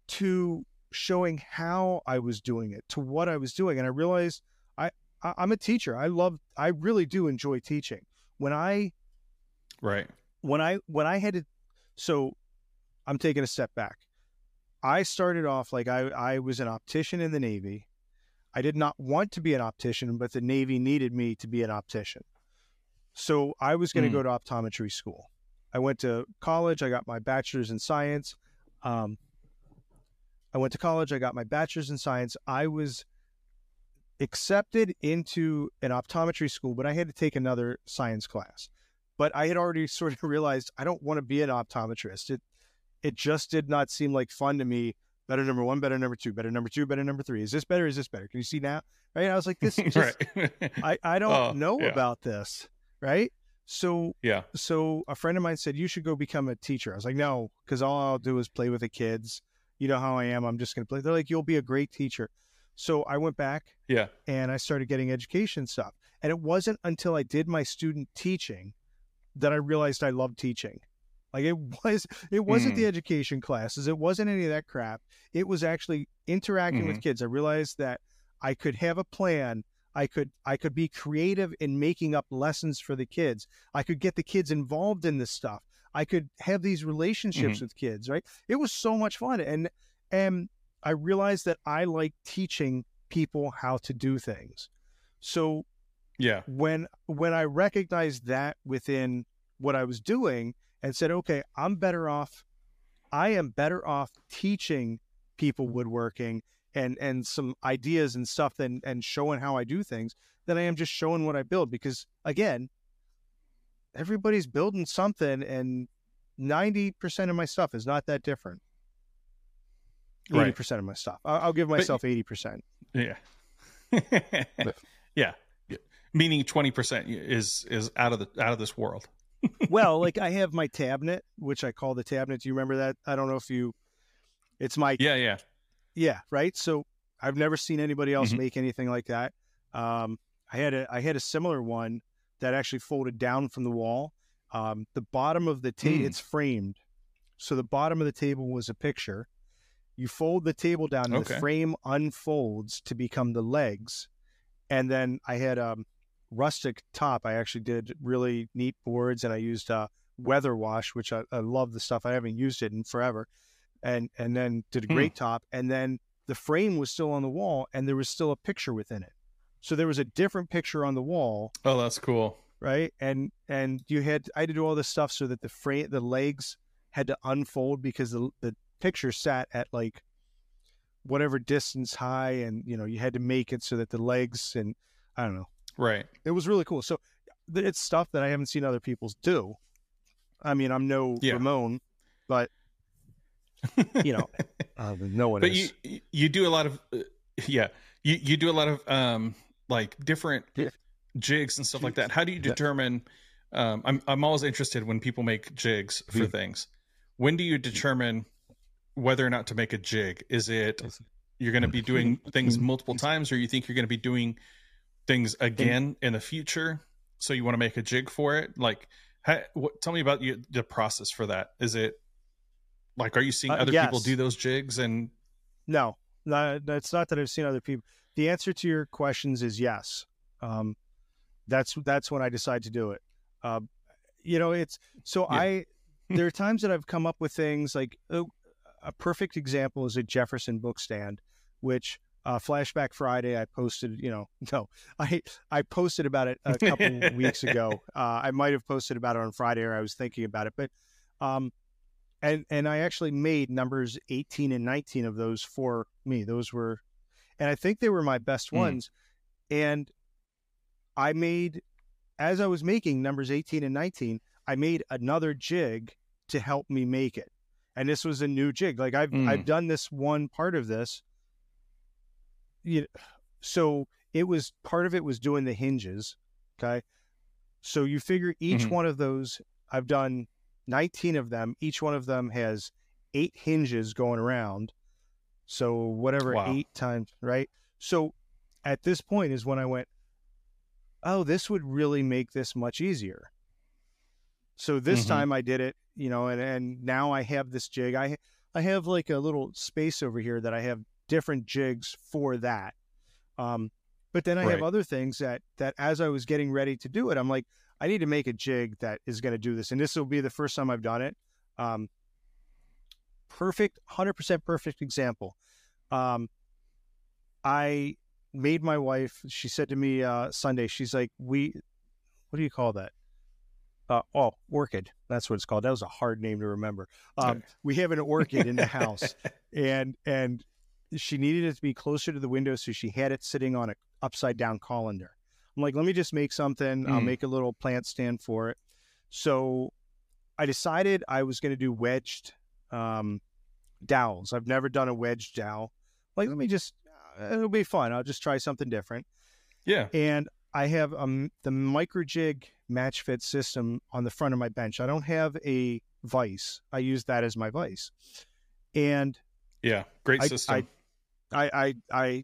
to showing how I was doing it, to what I was doing. And I realized I, I I'm a teacher. I love I really do enjoy teaching. When I right when I when I had to so I'm taking a step back. I started off like I, I was an optician in the Navy. I did not want to be an optician, but the Navy needed me to be an optician. So I was going to Mm. go to optometry school. I went to college. I got my bachelor's in science. Um, I went to college. I got my bachelor's in science. I was accepted into an optometry school, but I had to take another science class. But I had already *laughs* sort of realized I don't want to be an optometrist. It it just did not seem like fun to me. Better number one, better number two, better number two, better number three. Is this better? Is this better? Can you see now? Right? I was like, this *laughs* just right I, I *laughs* don't Oh, know yeah. about this. Right. So yeah so a friend of mine said you should go become a teacher. I was like, no, because all I'll do is play with the kids. You know how I am. I'm just gonna play. They're like, you'll be a great teacher. So I went back yeah and I started getting education stuff. And it wasn't until I did my student teaching that I realized I loved teaching. Like it *laughs* was it wasn't the mm. education classes, it wasn't any of that crap. It was actually interacting with mm-hmm. kids. I realized that I could have a plan. I could I could be creative in making up lessons for the kids. I could get the kids involved in this stuff. I could have these relationships mm-hmm. with kids, right? It was so much fun. And and I realized that I like teaching people how to do things. So yeah when when I recognized that within what I was doing and said, okay, I'm better off. I am better off teaching people woodworking and and some ideas and stuff than and showing how I do things than I am just showing what I build because again, everybody's building something and 90% of my stuff is not that different. 80% right. of my stuff. I'll, I'll give myself *laughs* but, 80%. Yeah. yeah. Meaning 20% is is out of the out of this world. Well, like I have my tabinet, which I call the tabinet. Do you remember that? I don't know if you it's my Yeah, yeah. Yeah, right? So I've never seen anybody else mm-hmm. make anything like that. Um, I had a I had a similar one that actually folded down from the wall. Um, the bottom of the table, mm. it's framed. So the bottom of the table was a picture. You fold the table down, and okay. the frame unfolds to become the legs. And then I had a rustic top. I actually did really neat boards, and I used a weather wash, which I, I love the stuff. I haven't used it in forever, and and then did a hmm. great top. And then the frame was still on the wall, and there was still a picture within it. So there was a different picture on the wall. Oh, that's cool. Right. And and you had I had to do all this stuff so that the frame the legs had to unfold because the the picture sat at like whatever distance high and you know you had to make it so that the legs and I don't know. Right. It was really cool. So it's stuff that I haven't seen other people's do. I mean, I'm no yeah. Ramon, but you know, *laughs* uh, no one. But is. you you do a lot of uh, yeah you you do a lot of um like different yeah. jigs and stuff like that. How do you determine? Um, I'm I'm always interested when people make jigs for mm-hmm. things. When do you determine whether or not to make a jig? Is it you're going to be doing *laughs* things multiple times, or you think you're going to be doing things again in the future? So you want to make a jig for it? Like, how, what, tell me about the process for that. Is it like are you seeing uh, other yes. people do those jigs and? No, no, it's not that I've seen other people the answer to your questions is yes. Um, that's that's when I decide to do it. Uh, you know, it's so yeah. I. *laughs* there are times that I've come up with things like oh, a perfect example is a Jefferson book stand, which uh, Flashback Friday I posted. You know, *laughs* no, I I posted about it a couple *laughs* weeks ago. Uh, I might have posted about it on Friday, or I was thinking about it, but um, and and I actually made numbers 18 and 19 of those for me. Those were and I think they were my best mm. ones. And I made, as I was making numbers 18 and 19, I made another jig to help me make it. And this was a new jig. Like I've mm. I've done this one part of this. You so it was part of it was doing the hinges. Okay. So you figure each mm-hmm. one of those, I've done 19 of them. Each one of them has eight hinges going around. So whatever wow. eight times, right? So at this point is when I went, oh, this would really make this much easier. So this mm-hmm. time I did it, you know, and, and now I have this jig. I I have like a little space over here that I have different jigs for that. Um, but then I right. have other things that that as I was getting ready to do it, I'm like, I need to make a jig that is going to do this, and this will be the first time I've done it. Um, perfect, 100% perfect example. Um, I made my wife, she said to me uh, Sunday, she's like, we, what do you call that? Uh, oh, orchid. That's what it's called. That was a hard name to remember. Um, we have an orchid in the house, *laughs* and and she needed it to be closer to the window, so she had it sitting on an upside down colander. I'm like, let me just make something. Mm. I'll make a little plant stand for it. So I decided I was going to do wedged um, dowels. I've never done a wedged dowel. Like, let me just, uh, it'll be fun. I'll just try something different. Yeah. And I have um, the microjig match fit system on the front of my bench. I don't have a vise. I use that as my vise. And yeah, great system. I, I, I, I,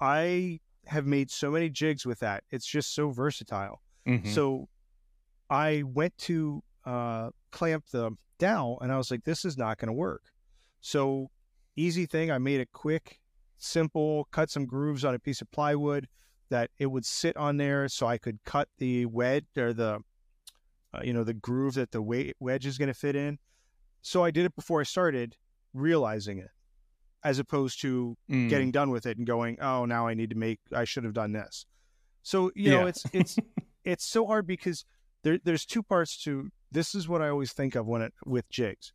I have made so many jigs with that. It's just so versatile. Mm-hmm. So I went to uh, clamp the dowel and I was like, this is not going to work. So easy thing. I made it quick, simple, cut some grooves on a piece of plywood that it would sit on there so I could cut the wedge or the, uh, you know, the groove that the wedge is going to fit in. So I did it before I started realizing it as opposed to mm. getting done with it and going, oh, now I need to make, I should have done this. So, you yeah. know, it's, *laughs* it's, it's so hard because there, there's two parts to, this is what I always think of when it, with jigs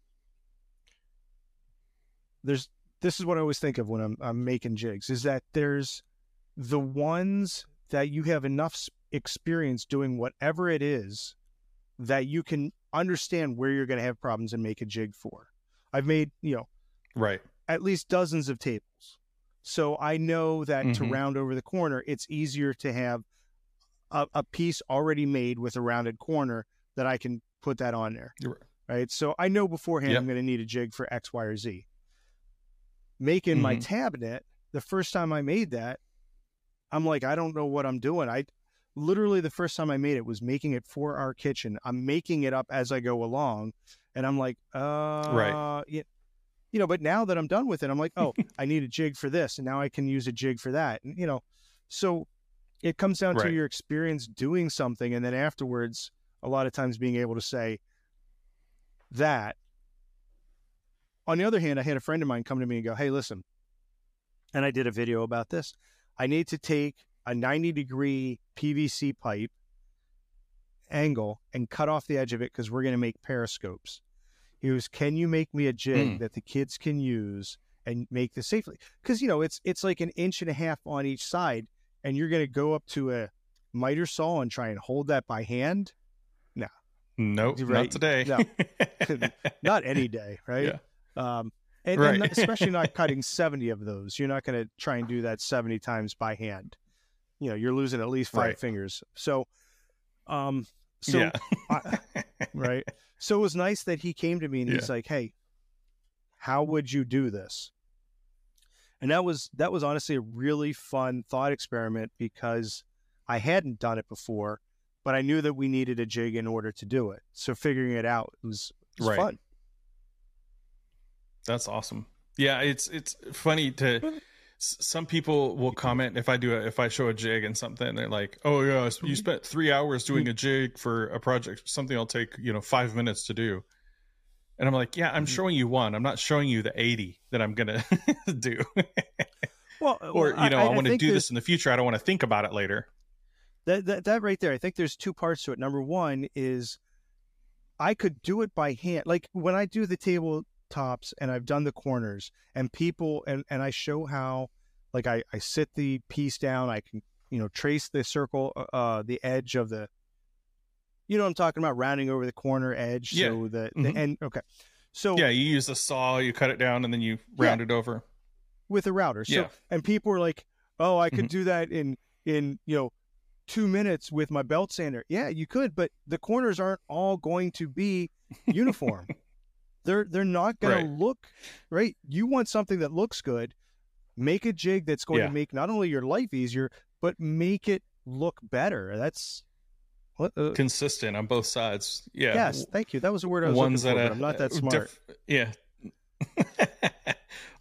there's this is what I always think of when I'm I'm making jigs is that there's the ones that you have enough experience doing whatever it is that you can understand where you're going to have problems and make a jig for. I've made, you know, right, at least dozens of tables. So I know that mm-hmm. to round over the corner, it's easier to have a, a, piece already made with a rounded corner that I can put that on there. Right. right? So I know beforehand yep. I'm going to need a jig for X, Y, or Z. Making mm-hmm. my tabinet, the first time I made that, I'm like, I don't know what I'm doing. I literally the first time I made it was making it for our kitchen. I'm making it up as I go along, and I'm like, uh, right, you, you know. But now that I'm done with it, I'm like, oh, *laughs* I need a jig for this, and now I can use a jig for that, and you know, so it comes down right. to your experience doing something, and then afterwards, a lot of times being able to say that. On the other hand, I had a friend of mine come to me and go, "Hey, listen," and I did a video about this. I need to take a 90 degree PVC pipe angle and cut off the edge of it because we're going to make periscopes. He was, "Can you make me a jig mm. that the kids can use and make this safely?" Because you know it's it's like an inch and a half on each side, and you're going to go up to a miter saw and try and hold that by hand. No, nope, right? not today. no, not any *laughs* day, right? Yeah. Um, and, right. and especially not *laughs* cutting 70 of those. You're not going to try and do that 70 times by hand you know you're losing at least five right. fingers. So, um, so yeah. I, *laughs* right. So it was nice that he came to me and yeah. he's like, "Hey, how would you do this?" And that was that was honestly a really fun thought experiment because I hadn't done it before, but I knew that we needed a jig in order to do it. So figuring it out was, was right. fun. That's awesome. Yeah, it's it's funny to *laughs* some people will comment if I do a, if I show a jig and something, they're like, "Oh yeah, you mm-hmm. spent three hours doing a jig for a project. Something I'll take you know five minutes to do." And I'm like, "Yeah, I'm mm-hmm. showing you one. I'm not showing you the 80 that I'm gonna *laughs* do." *laughs* well, or you know, I, I, I want to do this in the future. I don't want to think about it later. That, that that right there. I think there's two parts to it. Number one is I could do it by hand. Like when I do the table tops and I've done the corners and people and, and I show how like I, I sit the piece down, I can, you know, trace the circle, uh, uh the edge of the, you know I'm talking about rounding over the corner edge. Yeah. So the, mm-hmm. the end. Okay. So yeah, you use a saw, you cut it down and then you round yeah, it over with a router. So, yeah. and people were like, oh, I could mm-hmm. do that in, in, you know, two minutes with my belt sander. Yeah, you could, but the corners aren't all going to be uniform. *laughs* They're they're not going right. to look right. You want something that looks good. Make a jig that's going yeah. to make not only your life easier, but make it look better. That's what, uh, consistent on both sides. Yeah. Yes, thank you. That was a word I was Ones looking for. I'm not that smart. Diff- yeah. *laughs*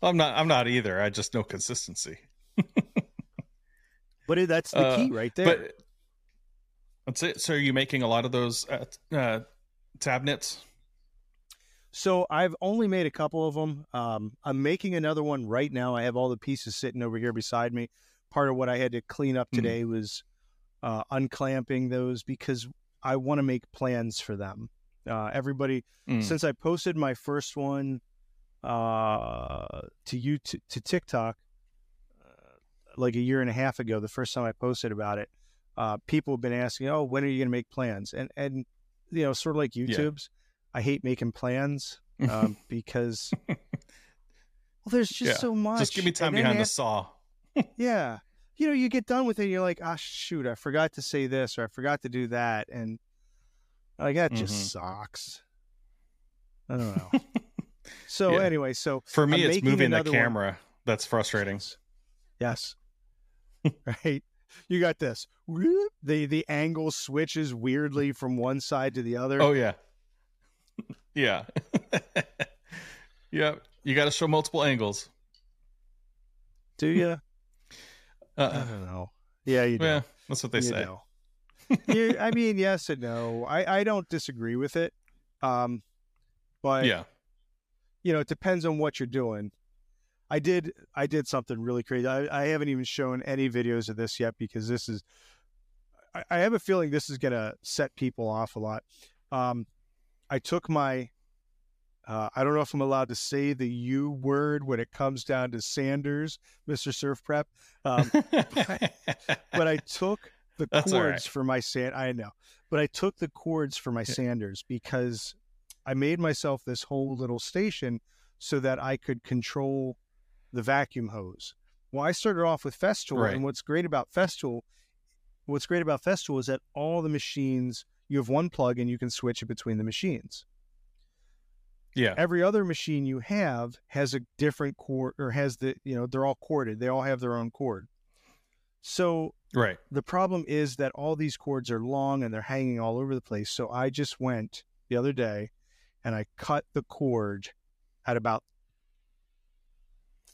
I'm not. I'm not either. I just know consistency. *laughs* but that's the uh, key right there. But that's it. So, are you making a lot of those uh, uh, tabinets? So I've only made a couple of them. Um, I'm making another one right now. I have all the pieces sitting over here beside me. Part of what I had to clean up hmm. today mm. was uh, unclamping those because I want to make plans for them. Uh, everybody, mm. since I posted my first one uh, to you to, to TikTok uh, like a year and a half ago, the first time I posted about it, uh, people have been asking, "Oh, when are you going to make plans?" And and you know, sort of like YouTube's. Yeah I hate making plans *laughs* um, because well, there's just yeah. so much. Just give me time behind the saw. *laughs* yeah, you know, you get done with it, and you're like, ah, oh, shoot, I forgot to say this or I forgot to do that, and like that mm-hmm. just sucks. I don't know. *laughs* so yeah. anyway, so for me, I'm it's moving the camera one. that's frustrating. Yes. right. You got this. The the angle switches weirdly from one side to the other. Oh yeah. Yeah. *laughs* yeah. You got to show multiple angles. Do you? *laughs* Uh, I don't know. Yeah, you do. Yeah, that's what they you say. yeah, I mean, yes and no. I, I don't disagree with it. Um, but yeah, you know, it depends on what you're doing. I did I did something really crazy. I, I haven't even shown any videos of this yet because this is I, I have a feeling this is gonna set people off a lot. Um, I took my Uh, I don't know if I'm allowed to say the U word when it comes down to Sanders, Mr. SurfPrep. Um, *laughs* but I took the *laughs* That's all cords right. for my sand. I know, but I took the cords for my Yeah. Sanders because I made myself this whole little station so that I could control the vacuum hose. Well, I started off with Festool, Right. and what's great about Festool, what's great about Festool is that all the machines you have one plug and you can switch it between the machines yeah. every other machine you have has a different cord or has the you know they're all corded they all have their own cord so Right. the problem is that all these cords are long and they're hanging all over the place so i just went the other day and i cut the cord at about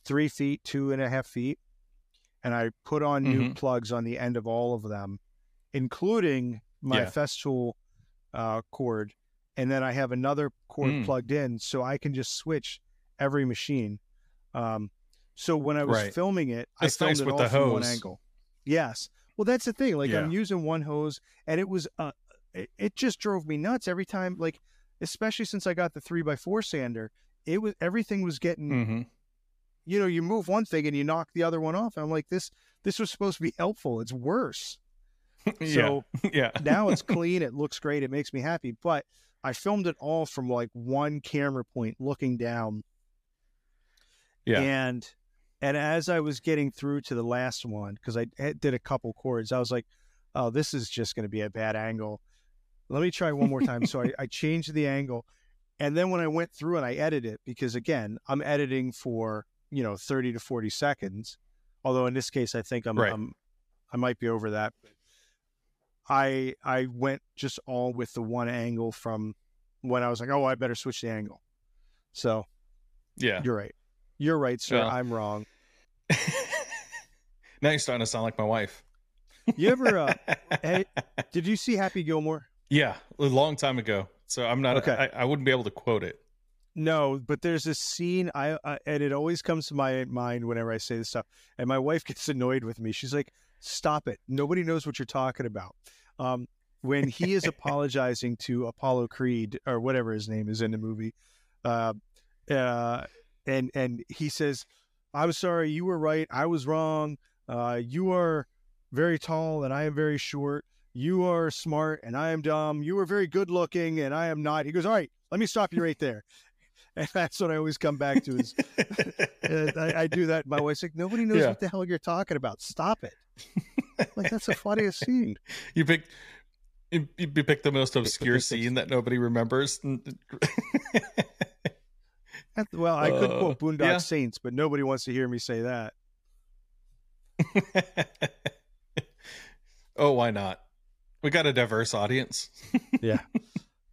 three feet two and a half feet and i put on new Mhm. plugs on the end of all of them including my Yeah. festool uh, cord and then i have another cord Mm. plugged in so i can just switch every machine um, so when i was Right. filming it That's i filmed nice it with all the from one angle yes well that's the thing like i'm using one hose and it was uh it, it just drove me nuts every time like especially since i got the three by four sander it was everything was getting Mm-hmm. you know you move one thing and you knock the other one off and i'm like this this was supposed to be helpful it's worse *laughs* so *laughs* yeah. now it's *laughs* clean it looks great it makes me happy but i filmed it all from like one camera point looking down Yeah. and and as i was getting through to the last one because i did a couple chords i was like oh this is just going to be a bad angle let me try one more time so I, I changed the angle and then when i went through and i edited it because again i'm editing for you know 30 to 40 seconds although in this case i think i'm, Right. I'm i might be over that i i went just all with the one angle from when i was like oh i better switch the angle so Yeah. you're right you're right sir Well- i'm wrong *laughs* now you're starting to sound like my wife. you ever uh, *laughs* hey did you see happy gilmore Yeah, a long time ago. So I'm not. Okay. I, I wouldn't be able to quote it. No, but there's this scene I, I and it always comes to my mind whenever I say this stuff. And my wife gets *laughs* annoyed with me. She's like, "Stop it! Nobody knows what you're talking about." Um, when he is *laughs* apologizing to Apollo Creed or whatever his name is in the movie, uh, uh, and and he says, "I'm sorry, you were right. I was wrong. Uh, you are very tall and I am very short. You are smart and I am dumb. You are very good looking and I am not." He goes, "All right, let me stop you right there." *laughs* And that's what I always come back to is *laughs* uh, I, I do that. My wife's like, nobody knows Yeah. what the hell you're talking about. Stop it. *laughs* like that's the funniest scene. You picked. You, you picked the most obscure scene that nobody remembers. Well, I could Uh, quote Boondock yeah. Saints, but nobody wants to hear me say that. oh, why not? We got a diverse audience.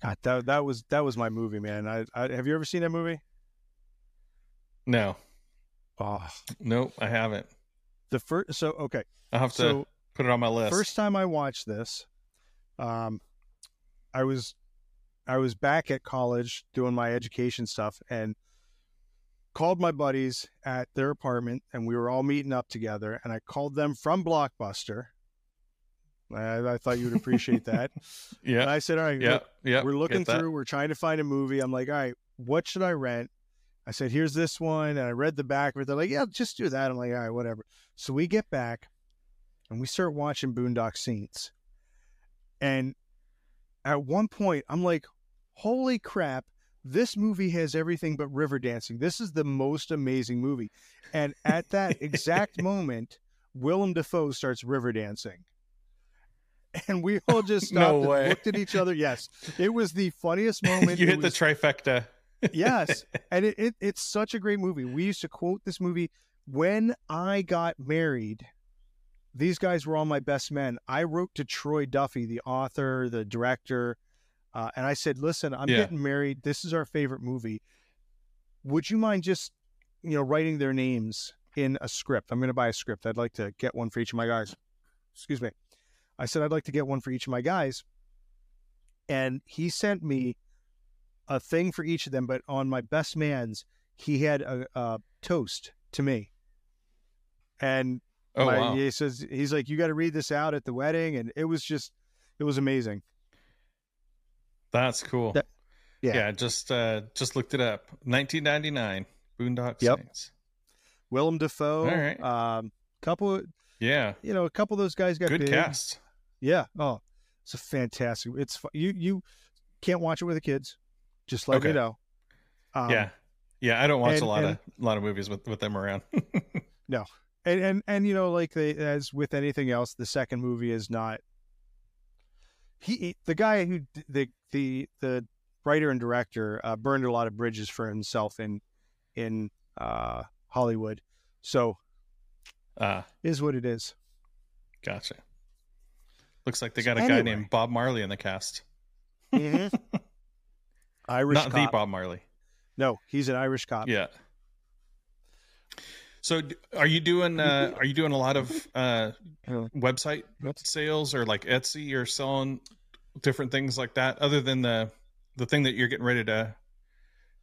God, that that was that was my movie, man. I, I have you ever seen that movie? No, Oh, nope, I haven't. the first. So okay, I'll have to put it on my list. first time I watched this, um, I was I was back at college doing my education stuff and called my buddies at their apartment and we were all meeting up together and I called them from Blockbuster. I, I thought you would appreciate that. *laughs* And yeah, I said, "All right, yeah, look, yeah. we're looking through. We're trying to find a movie. I'm like, all right, what should I rent? I said, here's this one. And I read the back of it. They're like, yeah, just do that. I'm like, all right, whatever. So we get back and we start watching Boondock Saints. And at one point, I'm like, holy crap, this movie has everything but river dancing. This is the most amazing movie. And at that *laughs* exact moment, Willem Dafoe starts river dancing. *laughs* And we all just No stopped and looked at each other. Yes, it was the funniest *laughs* moment. you It hit the trifecta. *laughs* yes. And it, it it's such a great movie. We used to quote this movie when i got married these guys were all my best men. I wrote to troy duffy the author the director uh, and i said listen i'm Yeah. getting married. This is our favorite movie. Would you mind just you know writing their names in a script? I'm going to buy a script. I'd like to get one for each of my guys. Excuse me i said i'd like to get one for each of my guys and he sent me a thing for each of them, but on my best man's, he had a, a toast to me. And Oh my, wow, he says he's like, you got to read this out at the wedding, and it was just, it was amazing. that's cool. That- Yeah. Yeah, just uh just looked it up. 1999, Boondock Yep. Saints. Willem Dafoe. All right. Um, couple, Yeah, you know, a couple of those guys got good big. cast. Yeah. Oh, it's a fantastic. It's fu- you you can't watch it with the kids. Just let me know. Um, yeah, yeah. I don't watch and- a lot and- of a lot of movies with with them around. *laughs* No, and and and you know, like they as with anything else, the second movie is not. He the guy who the the the writer and director uh, burned a lot of bridges for himself in in uh, Hollywood, so Ah, is what it is. gotcha. Looks like they So got a guy named Bob Marley in the cast. *laughs* Irish Not the. Bob Marley. No, he's an Irish cop. Yeah. So, are you doing uh, are you doing a lot of uh, website sales or like Etsy or selling different things like that? Other than the the thing that you're getting ready to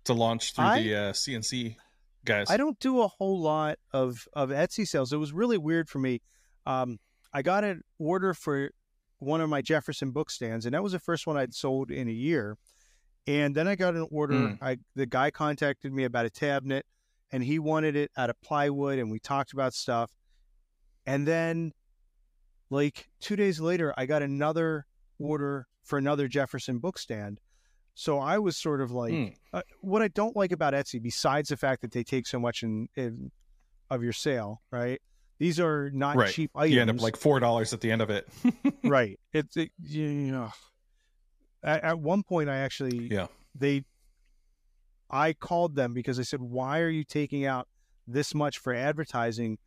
to launch through I- the uh, CNC guys. I don't do a whole lot of of Etsy sales. It was really weird for me. Um, I got an order for one of my Jefferson book stands, and that was the first one I'd sold in a year. And then I got an order. Mm. I the guy contacted me about a cabinet, and he wanted it out of plywood, and we talked about stuff. And then, like two days later, I got another order for another Jefferson book stand. So I was sort of like, Hmm. uh, what I don't like about Etsy, besides the fact that they take so much in, in of your sale, right? These are not Right. cheap items. you end up like four dollars at the end of it. *laughs* right. It's it, you know, at, at one point I actually Yeah. they I called them because I said, "Why are you taking out this much for advertising?"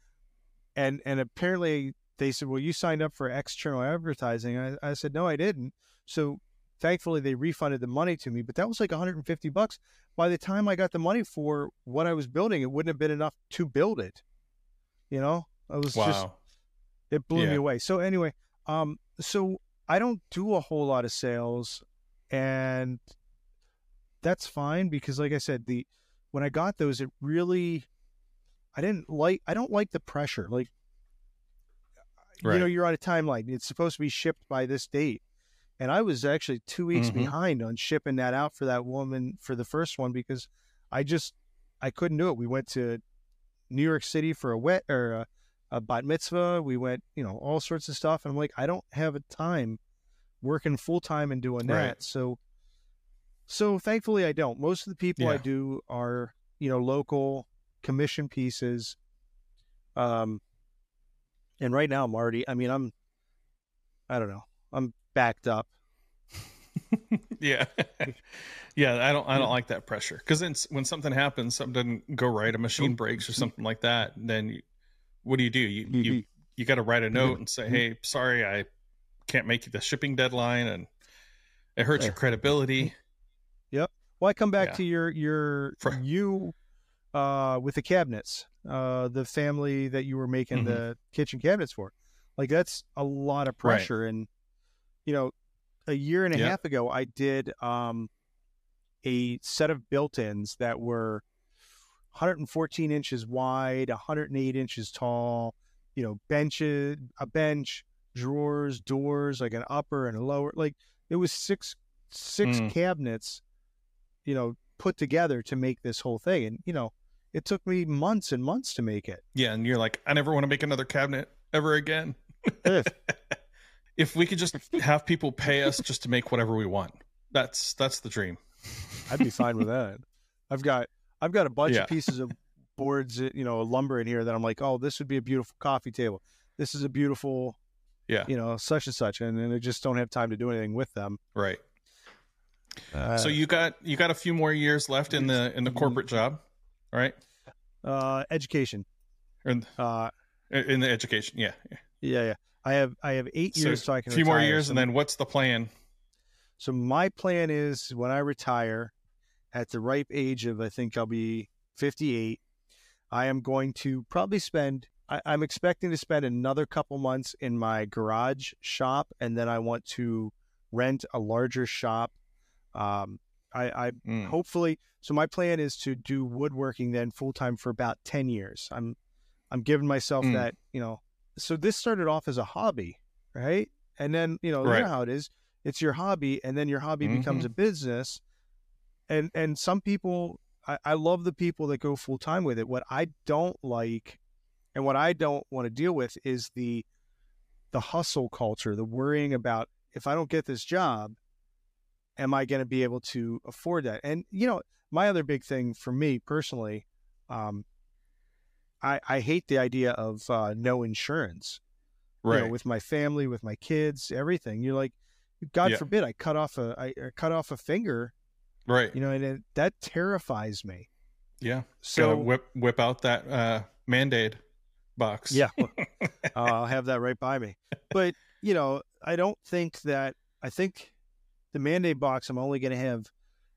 And and apparently they said, "Well, you signed up for external advertising." I, I said, "No, I didn't." So thankfully they refunded the money to me, but that was like 150 bucks. By the time I got the money for what I was building, it wouldn't have been enough to build it. You know, I was just it blew me away. So anyway, um, so I don't do a whole lot of sales, and that's fine because, like I said, the when I got those, it really, I didn't like. I don't like the pressure. Like, you know, you're on a timeline. It's supposed to be shipped by this date, and I was actually two weeks Mhm. behind on shipping that out for that woman for the first one because I just I couldn't do it. We went to New York City for a wet or a, a bat mitzvah. We went, you know, all sorts of stuff. And I'm like, I don't have a time working full time and doing that. So, so thankfully I don't. Most of the people I do are, you know, local commission pieces. Um, and right now, Marty, I mean, I'm, I don't know, I'm backed up. *laughs* yeah *laughs* yeah i don't i don't like that pressure because then when something happens something doesn't go right a machine breaks or *laughs* something like that then you, what do you do you you, you got to write a note and say hey sorry i can't make the shipping deadline and it hurts your credibility Well, I come back Yeah. to your your For- you uh, with the cabinets, uh, the family that you were making Mhm. the kitchen cabinets for. Like that's a lot of Right. pressure, and you know, a year and a Yeah. half ago, I did um, a set of built-ins that were 114 inches wide, 108 inches tall. You know, benches, a bench, drawers, doors, like an upper and a lower. Like it was six six Mm. cabinets, you know, put together to make this whole thing. And you know, it took me months and months to make it. yeah and you're like i never want to make another cabinet ever again Ugh. *laughs* if we could just have people pay us just to make whatever we want that's that's the dream I'd be fine with *laughs* that. I've got I've got a bunch Yeah. of pieces of boards, you know, lumber in here that I'm like, oh, this would be a beautiful coffee table. This is a beautiful, Yeah. you know, such and such, and then I just don't have time to do anything with them. right Uh, so you got you got a few more years left in the in the corporate job right uh, education. in, Uh, in the education yeah yeah, yeah. I have I have eight So, years, so I can a few more years So- and then what's the plan So my plan is when I retire at the ripe age of I think I'll be 58, I am going to probably spend I, I'm expecting to spend another couple months in my garage shop and then I want to rent a larger shop. Um I, I Mm. hopefully so my plan is to do woodworking then full time for about 10 years. I'm I'm giving myself Mm. that, you know. So this started off as a hobby, right? And then, you know, you know how it is. It's your hobby and then your hobby becomes Mhm. a business. And and some people I, I love the people that go full time with it. What I don't like and what I don't want to deal with is the the hustle culture, the worrying about if I don't get this job, am I going to be able to afford that? And you know, my other big thing for me personally, um, I I hate the idea of uh, no insurance. Right. You know, with my family, with my kids, everything. You're like, God Yeah. forbid, I cut off a I, I cut off a finger. Right. You know, and it, that terrifies me. yeah. So whip whip out that uh Mandate box. Yeah, *laughs* uh, I'll have that right by me. But you know, I don't think that. I think the mandate box. I'm only going to have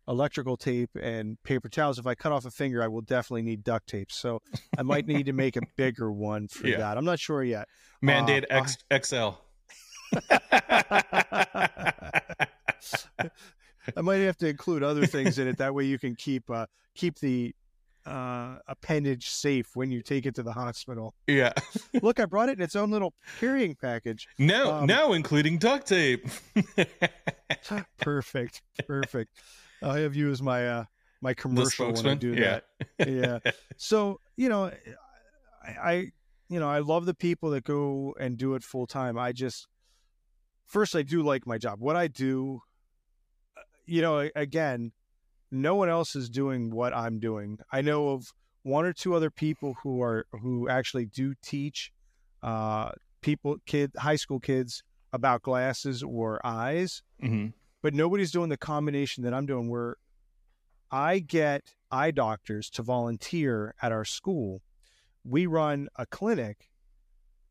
electrical tape and paper towels. If I cut off a finger, I will definitely need duct tape. So I might need to make a *laughs* bigger one for Yeah. that. I'm not sure yet. Mandate Uh, X XL. *laughs* I might have to include other things in it. That way, you can keep uh, keep the uh, appendage safe when you take it to the hospital. yeah. Look, I brought it in its own little carrying package. No, Um, now including duct tape. *laughs* perfect, perfect. I have you as my uh, my commercial when I do Yeah. that. Yeah. So you know, I, I you know I love the people that go and do it full time. I just first I do like my job. What I do, you know, again, no one else is doing what I'm doing. I know of one or two other people who are who actually do teach uh, people, kid, high school kids about glasses or eyes hmm but nobody's doing the combination that I'm doing where I get eye doctors to volunteer at our school. We run a clinic.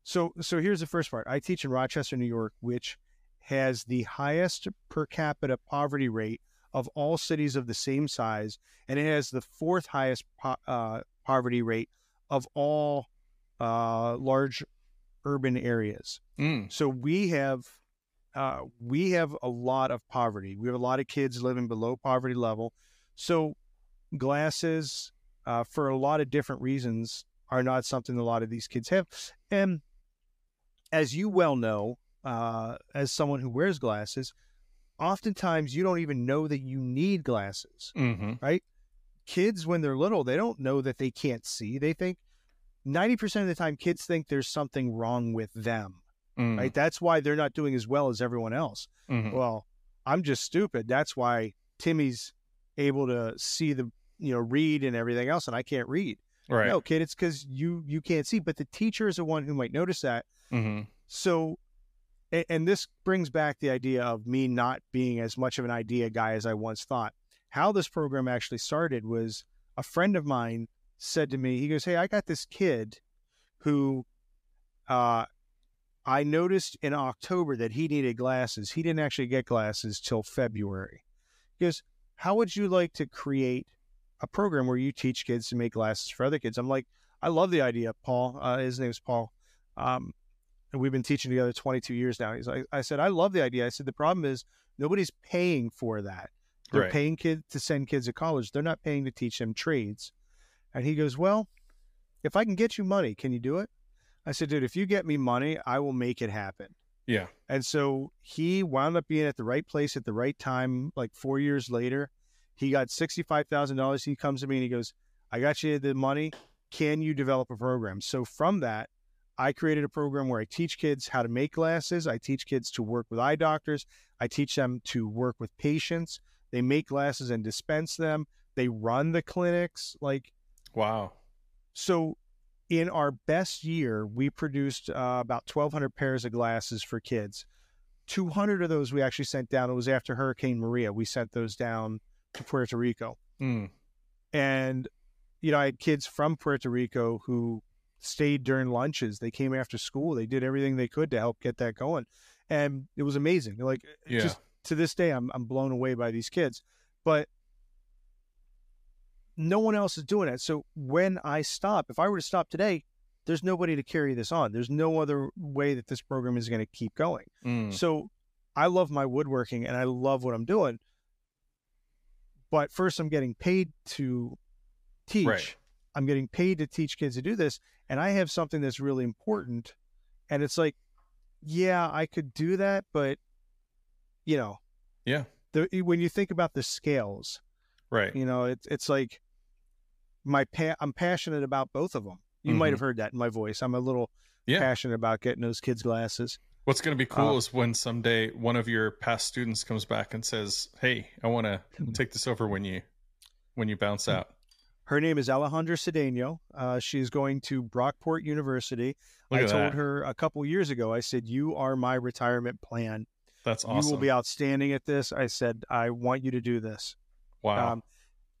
So so here's the first part. I teach in Rochester, New York, which has the highest per capita poverty rate of all cities of the same size, and it has the fourth highest po- uh, poverty rate of all uh, large urban areas. Mm. So we have uh, we have a lot of poverty. We have a lot of kids living below poverty level. So glasses, uh, for a lot of different reasons, are not something a lot of these kids have. And as you well know, uh, as someone who wears glasses, oftentimes you don't even know that you need glasses. hmm Kids, when they're little, they don't know that they can't see. They think 90% of the time, kids think there's something wrong with them Mm. right? That's why they're not doing as well as everyone else. Mhm. Well, I'm just stupid. That's why Timmy's able to see the, you know, read and everything else, and I can't read. Right. No, kid, it's because you you can't see. But the teacher is the one who might notice that. hmm So, and, and this brings back the idea of me not being as much of an idea guy as I once thought. How this program actually started was a friend of mine said to me, he goes, "Hey, I got this kid who uh, I noticed in October that he needed glasses. He didn't actually get glasses till February. He goes, How would you like to create a program where you teach kids to make glasses for other kids? I'm like, I love the idea, Paul. Uh, his name's Paul. Um, and we've been teaching together 22 years now. He's like, I said, I love the idea. I said, the problem is nobody's paying for that. They're Right. paying kids to send kids to college. They're not paying to teach them trades. And he goes, Well, if I can get you money, can you do it? I said, dude, if you get me money, I will make it happen. Yeah. And so he wound up being at the right place at the right time. Like four years later, he got $65,000. He comes to me and he goes, I got you the money. Can you develop a program? So from that, I created a program where I teach kids how to make glasses. I teach kids to work with eye doctors. I teach them to work with patients. They make glasses and dispense them. They run the clinics. Like, Wow. so in our best year, we produced uh, about 1,200 pairs of glasses for kids. 200 of those we actually sent down. It was after Hurricane Maria. We sent those down to Puerto Rico. Mm. And, you know, I had kids from Puerto Rico who stayed during lunches. They came after school. They did everything they could to help get that going. And it was amazing. Like, Yeah. just to this day, I'm, I'm blown away by these kids. But no one else is doing it. So when I stop, if I were to stop today, there's nobody to carry this on. There's no other way that this program is going to keep going. Mm. So I love my woodworking and I love what I'm doing. But first, I'm getting paid to teach. Right. I'm getting paid to teach kids to do this. And I have something that's really important. And it's like, yeah, I could do that, but, you know, Yeah. the, when you think about the scales, Right. You know, it's it's like my pa- I'm passionate about both of them. You might Mhm. have heard that in my voice. I'm a little Yeah. passionate about getting those kids glasses. What's going to be cool Uh, is when someday one of your past students comes back and says, "Hey, I want to Hmm. take this over when you when you bounce out." Her name is Alejandra Cedeno. Uh, she's going to Brockport University. Look I told that. her a couple years ago. I said, "You are my retirement plan. That's awesome. You will be outstanding at this." I said, "I want you to do this." wow. Um,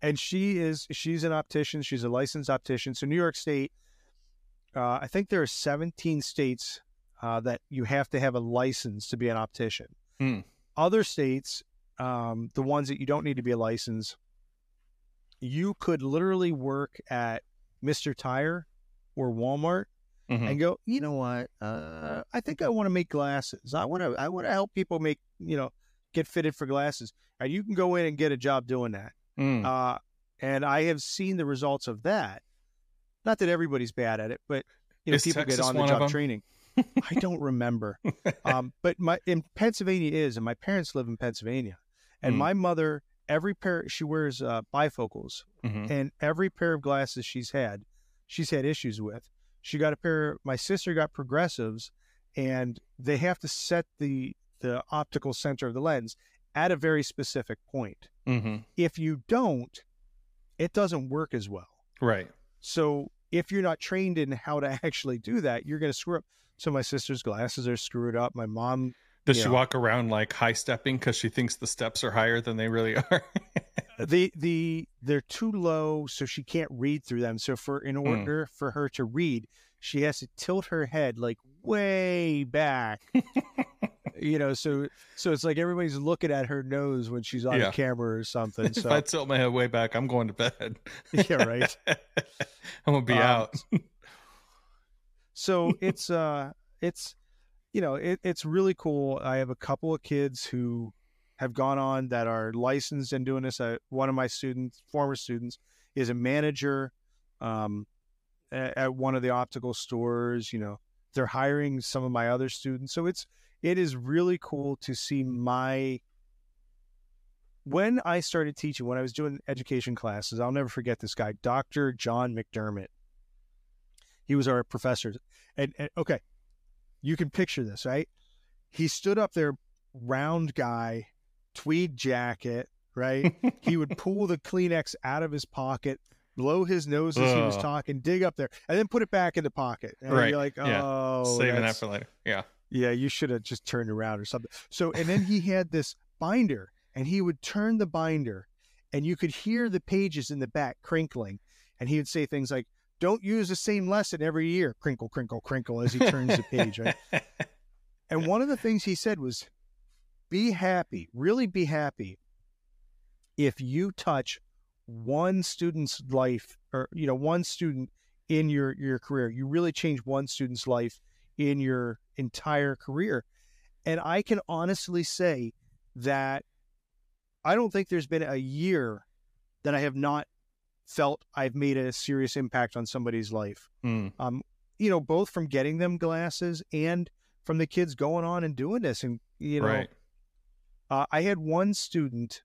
and she is she's an optician. She's a licensed optician. So New York State, uh, I think there are 17 states uh, that you have to have a license to be an optician. Hmm. Other states, um, the ones that you don't need to be a license, you could literally work at Mr. Tire or Walmart Mhm. and go, you know what? Uh, I think I want to make glasses. I want to I want to help people make you know get fitted for glasses. And you can go in and get a job doing that. Mm. Uh, and I have seen the results of that. Not that everybody's bad at it, but you know, Is people Texas get on the job training. *laughs* I don't remember. *laughs* Um, but my in Pennsylvania is, and my parents live in Pennsylvania, and Mm. my mother every pair she wears uh, bifocals, Mhm. and every pair of glasses she's had, she's had issues with. She got a pair. My sister got progressives, and they have to set the the optical center of the lens at a very specific point. Mhm. If you don't, it doesn't work as well. Right. So if you're not trained in how to *laughs* actually do that, you're going to screw up. So my sister's glasses are screwed up. My mom, Does she walk around like high stepping because she thinks the steps are higher than they really *laughs* are? the the they're too low, so she can't read through them. So for in Mm. order for her to read, she has to tilt her head like way back. you know, so so it's like everybody's looking at her nose when she's on Yeah. camera or something. *laughs* if So I tilt my head way back, I'm going to bed. *laughs* Yeah, right. I'm gonna be Um, out. so it's uh it's you know it, it's really cool i have a couple of kids who have gone on that are licensed and doing this uh, one of my students former students is a manager um, at, at one of the optical stores you know they're hiring some of my other students so it's it is really cool to see my when i started teaching when i was doing education classes i'll never forget this guy dr john mcdermott. He was our professor and, and okay, you can picture this, right? He stood up there, round guy, tweed jacket, right? *laughs* he would pull the Kleenex out of his pocket, blow his nose as he was talking, dig up there, and then put it back in the pocket. And Right, you're like, yeah. oh, Saving that for later. Yeah. yeah, you should have just turned around or something. So, and then he had this binder, and he would turn the binder, and you could hear the pages in the back crinkling, and he would say things like, "Don't use the same lesson every year." Crinkle, crinkle, crinkle as he turns the page. Right. *laughs* And one of the things he said was, "Be happy, really be happy, if you touch one student's life, or you know, one student in your your career. You really change one student's life in your entire career." And I can honestly say that I don't think there's been a year that I have not felt I've made a serious impact on somebody's life Mm. um, you know, both from getting them glasses and from the kids going on and doing this. And, you know, right. uh, I had one student,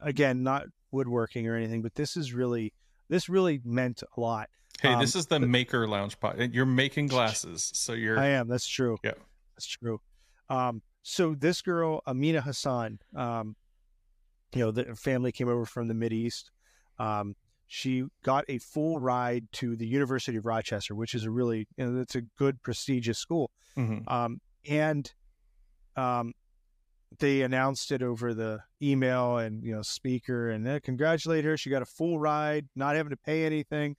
again, not woodworking or anything, but this is really, this really meant a lot. Hey, Um, this is the Maker Lounge pod. You're making glasses, so you're. I am. That's true. Yeah. That's true. Um, so this girl, Amina Hassan, um, you know, the family came over from the Mid East. Um, she got a full ride to the University of Rochester, which is a really, you know, it's a good prestigious school. Mhm. Um, and um, they announced it over the email and you know speaker and they congratulate her. She got a full ride, not having to pay anything.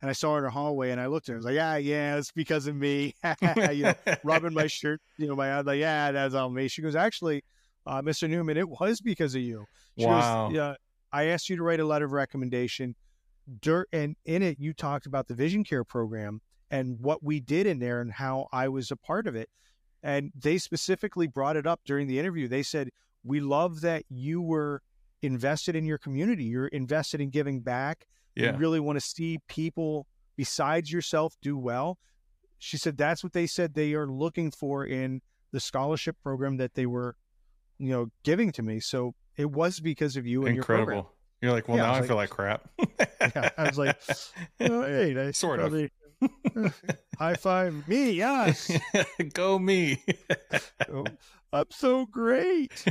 And I saw her in the hallway, and I looked at her. I was like, "Yeah, yeah, it's because of me." *laughs* you know, rubbing my shirt, you know, my like, "Yeah, that's all me." She goes, "Actually, uh, Mr. Newman, it was because of you." She Wow. Goes, yeah, I asked you to write a letter of recommendation. Dirt, and in it, you talked about the Vision Care program and what we did in there and how I was a part of it. And they specifically brought it up during the interview. They said, We love that you were invested in your community. You're invested in giving back. Yeah. You really want to see people besides yourself do well. She said that's what they said they are looking for in the scholarship program that they were, you know, giving to me. So it was because of you and your program. You're like, well, Yeah, now I, was feel like crap. Yeah, I was like, *laughs* oh, hey, nice. Sort of. probably- High five me, yes. *laughs* Go me. *laughs* Oh, I'm so great.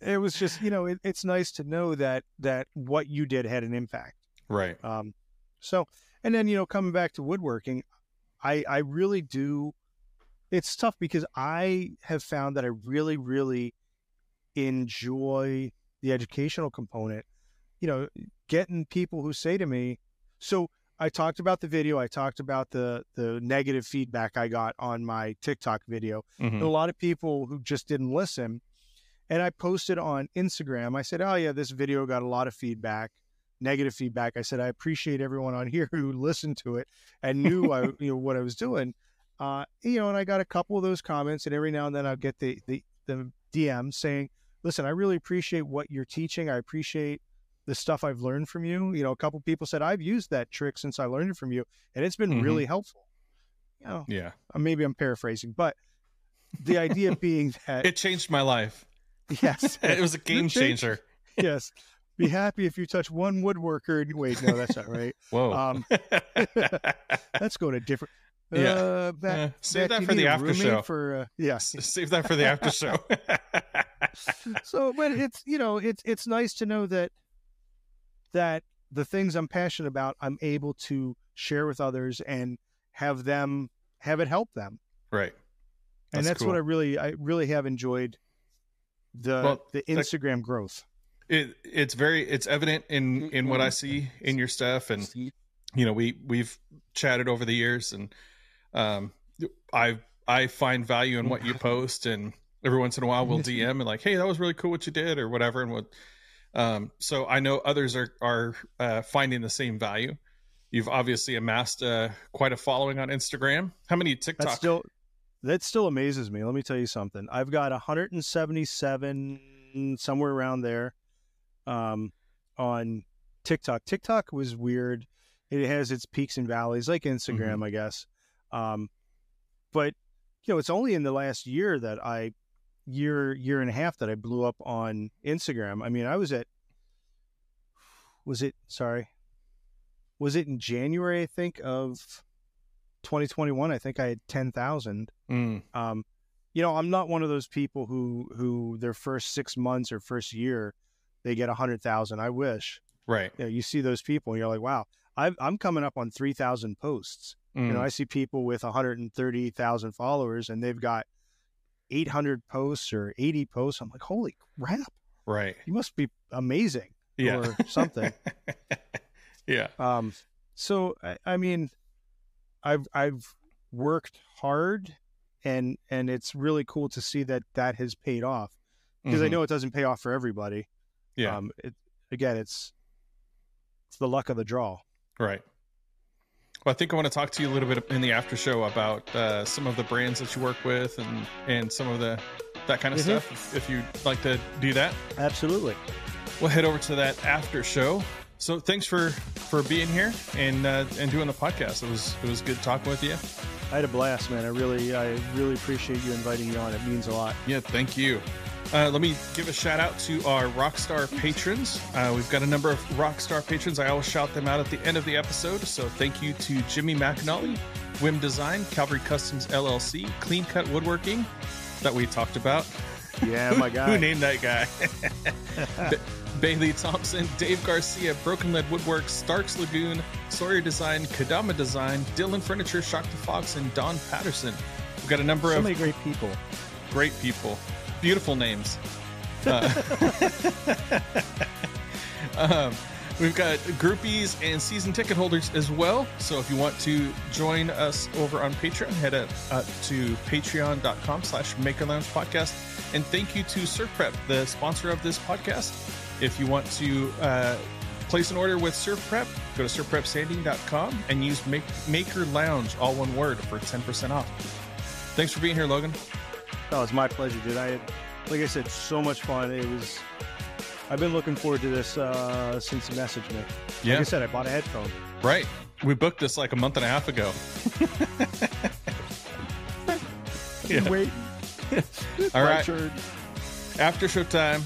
it was just, you know, it, it's nice to know that that what you did had an impact. right. Um, so, and then you know, coming back to woodworking, I I really do. It's tough because I have found that I really, really enjoy the educational component. You know, getting people who say to me, so I talked about the video, I talked about the the negative feedback I got on my TikTok video. Mhm. a lot of people who just didn't listen. And I posted on Instagram. I said, "Oh yeah, this video got a lot of feedback, negative feedback." I said, "I appreciate everyone on *laughs* here who listened to it and knew I, *laughs* you know, what I was doing." Uh, you know, and I got a couple of those comments, and every now and then I'll get the the, the DM saying, "Listen, I really appreciate what you're teaching. I appreciate the stuff I've learned from you." You know, a couple people said, "I've used that trick since I learned it from you, and it's been Mhm. really helpful." You know, Yeah. uh, maybe I'm paraphrasing, but the idea being that It changed my life. *laughs* yes, *laughs* It was a game changer. *laughs* yes, be happy if you touch one woodworker. and Wait, no, that's not right. Whoa. Um, Let's go to different. Yeah. uh, Uh, save Beth, that for the after show. For uh, yes, Save that for the after show. so but it's you know it's it's nice to know that that the things I'm passionate about I'm able to share with others and have them have it help them. right. and That's that's what. I really I really have enjoyed the Well, the that- Instagram growth. It it's very it's evident in in what I see in your stuff and you know we we've chatted over the years and um I I find value in what you *laughs* post and every once in a while we'll *laughs* DM and like hey that was really cool what you did or whatever and what um so I know others are are uh, finding the same value. You've obviously amassed uh, quite a following on Instagram. How many TikTok? That still that still amazes me. Let me tell you something. I've got 177 somewhere around there um, on TikTok. TikTok was weird. It has its peaks and valleys, like Instagram, I guess. Um, but you know, it's only in the last year that I year year and a half that I blew up on Instagram. I mean, I was at was it sorry was it in January I think of 2021 I think I had 10,000 Mm, um you know I'm not one of those people who who their first 6 months or first year they get 100,000 I wish. Right. you know you see those people and you're like wow i I'm coming up on 3,000 posts. Mm, you know I see people with 130,000 followers and they've got 800 posts or 80 posts I'm like holy crap right. you must be amazing Yeah. or something *laughs* yeah. Um, so I, I mean, I've I've worked hard, and and it's really cool to see that that has paid off because I Mhm. know it doesn't pay off for everybody. Yeah. Um, it, again, it's it's the luck of the draw. Right. Well, I think I want to talk to you a little bit in the after show about uh, some of the brands that you work with and and some of the that kind of Mhm. stuff. If, if you'd like to do that, Absolutely. we'll head over to that after show. So thanks for for being here and uh, and doing the podcast. It was it was good talking with you. I had a blast, man. I really I really appreciate you inviting me on. It means a lot. Yeah, thank you. Uh, let me give a shout out to our Rockstar patrons. Uh, we've got a number of Rockstar patrons. I always shout them out at the end of the episode. So thank you to Jimmy McAnally, Wimm Design, Calvary Customs LLC, Clean Cut Woodworking that we talked about. Yeah, my *laughs* guy. Who named that guy? *laughs* Ba- Bailey Thompson, Dave Garcia, Broken Lead Woodwork, Starks Lagoon, Sawyer Design, Kodama Design, Dylan Furniture, Shock the Fox, and Don Patterson. We've got a number so of many great people. great people beautiful names. Uh, *laughs* um, we've got groupies and season ticket holders as well. So if you want to join us over on patreon head up uh, to patreon.com slash maker lounge podcast and thank you to SurfPrep the sponsor of this podcast. If you want to uh, place an order with SurfPrep go to surfprepsanding.com and use make, maker lounge all one word for 10% off. Thanks for being here logan Oh, it's my pleasure, dude. I had, like I said, so much fun. It was. I've been looking forward to this uh, since you messaged me. yeah Like I said, I bought a headphone. Right. We booked this like a month and a half ago. Yeah. Wait. All right. Turn. After show time.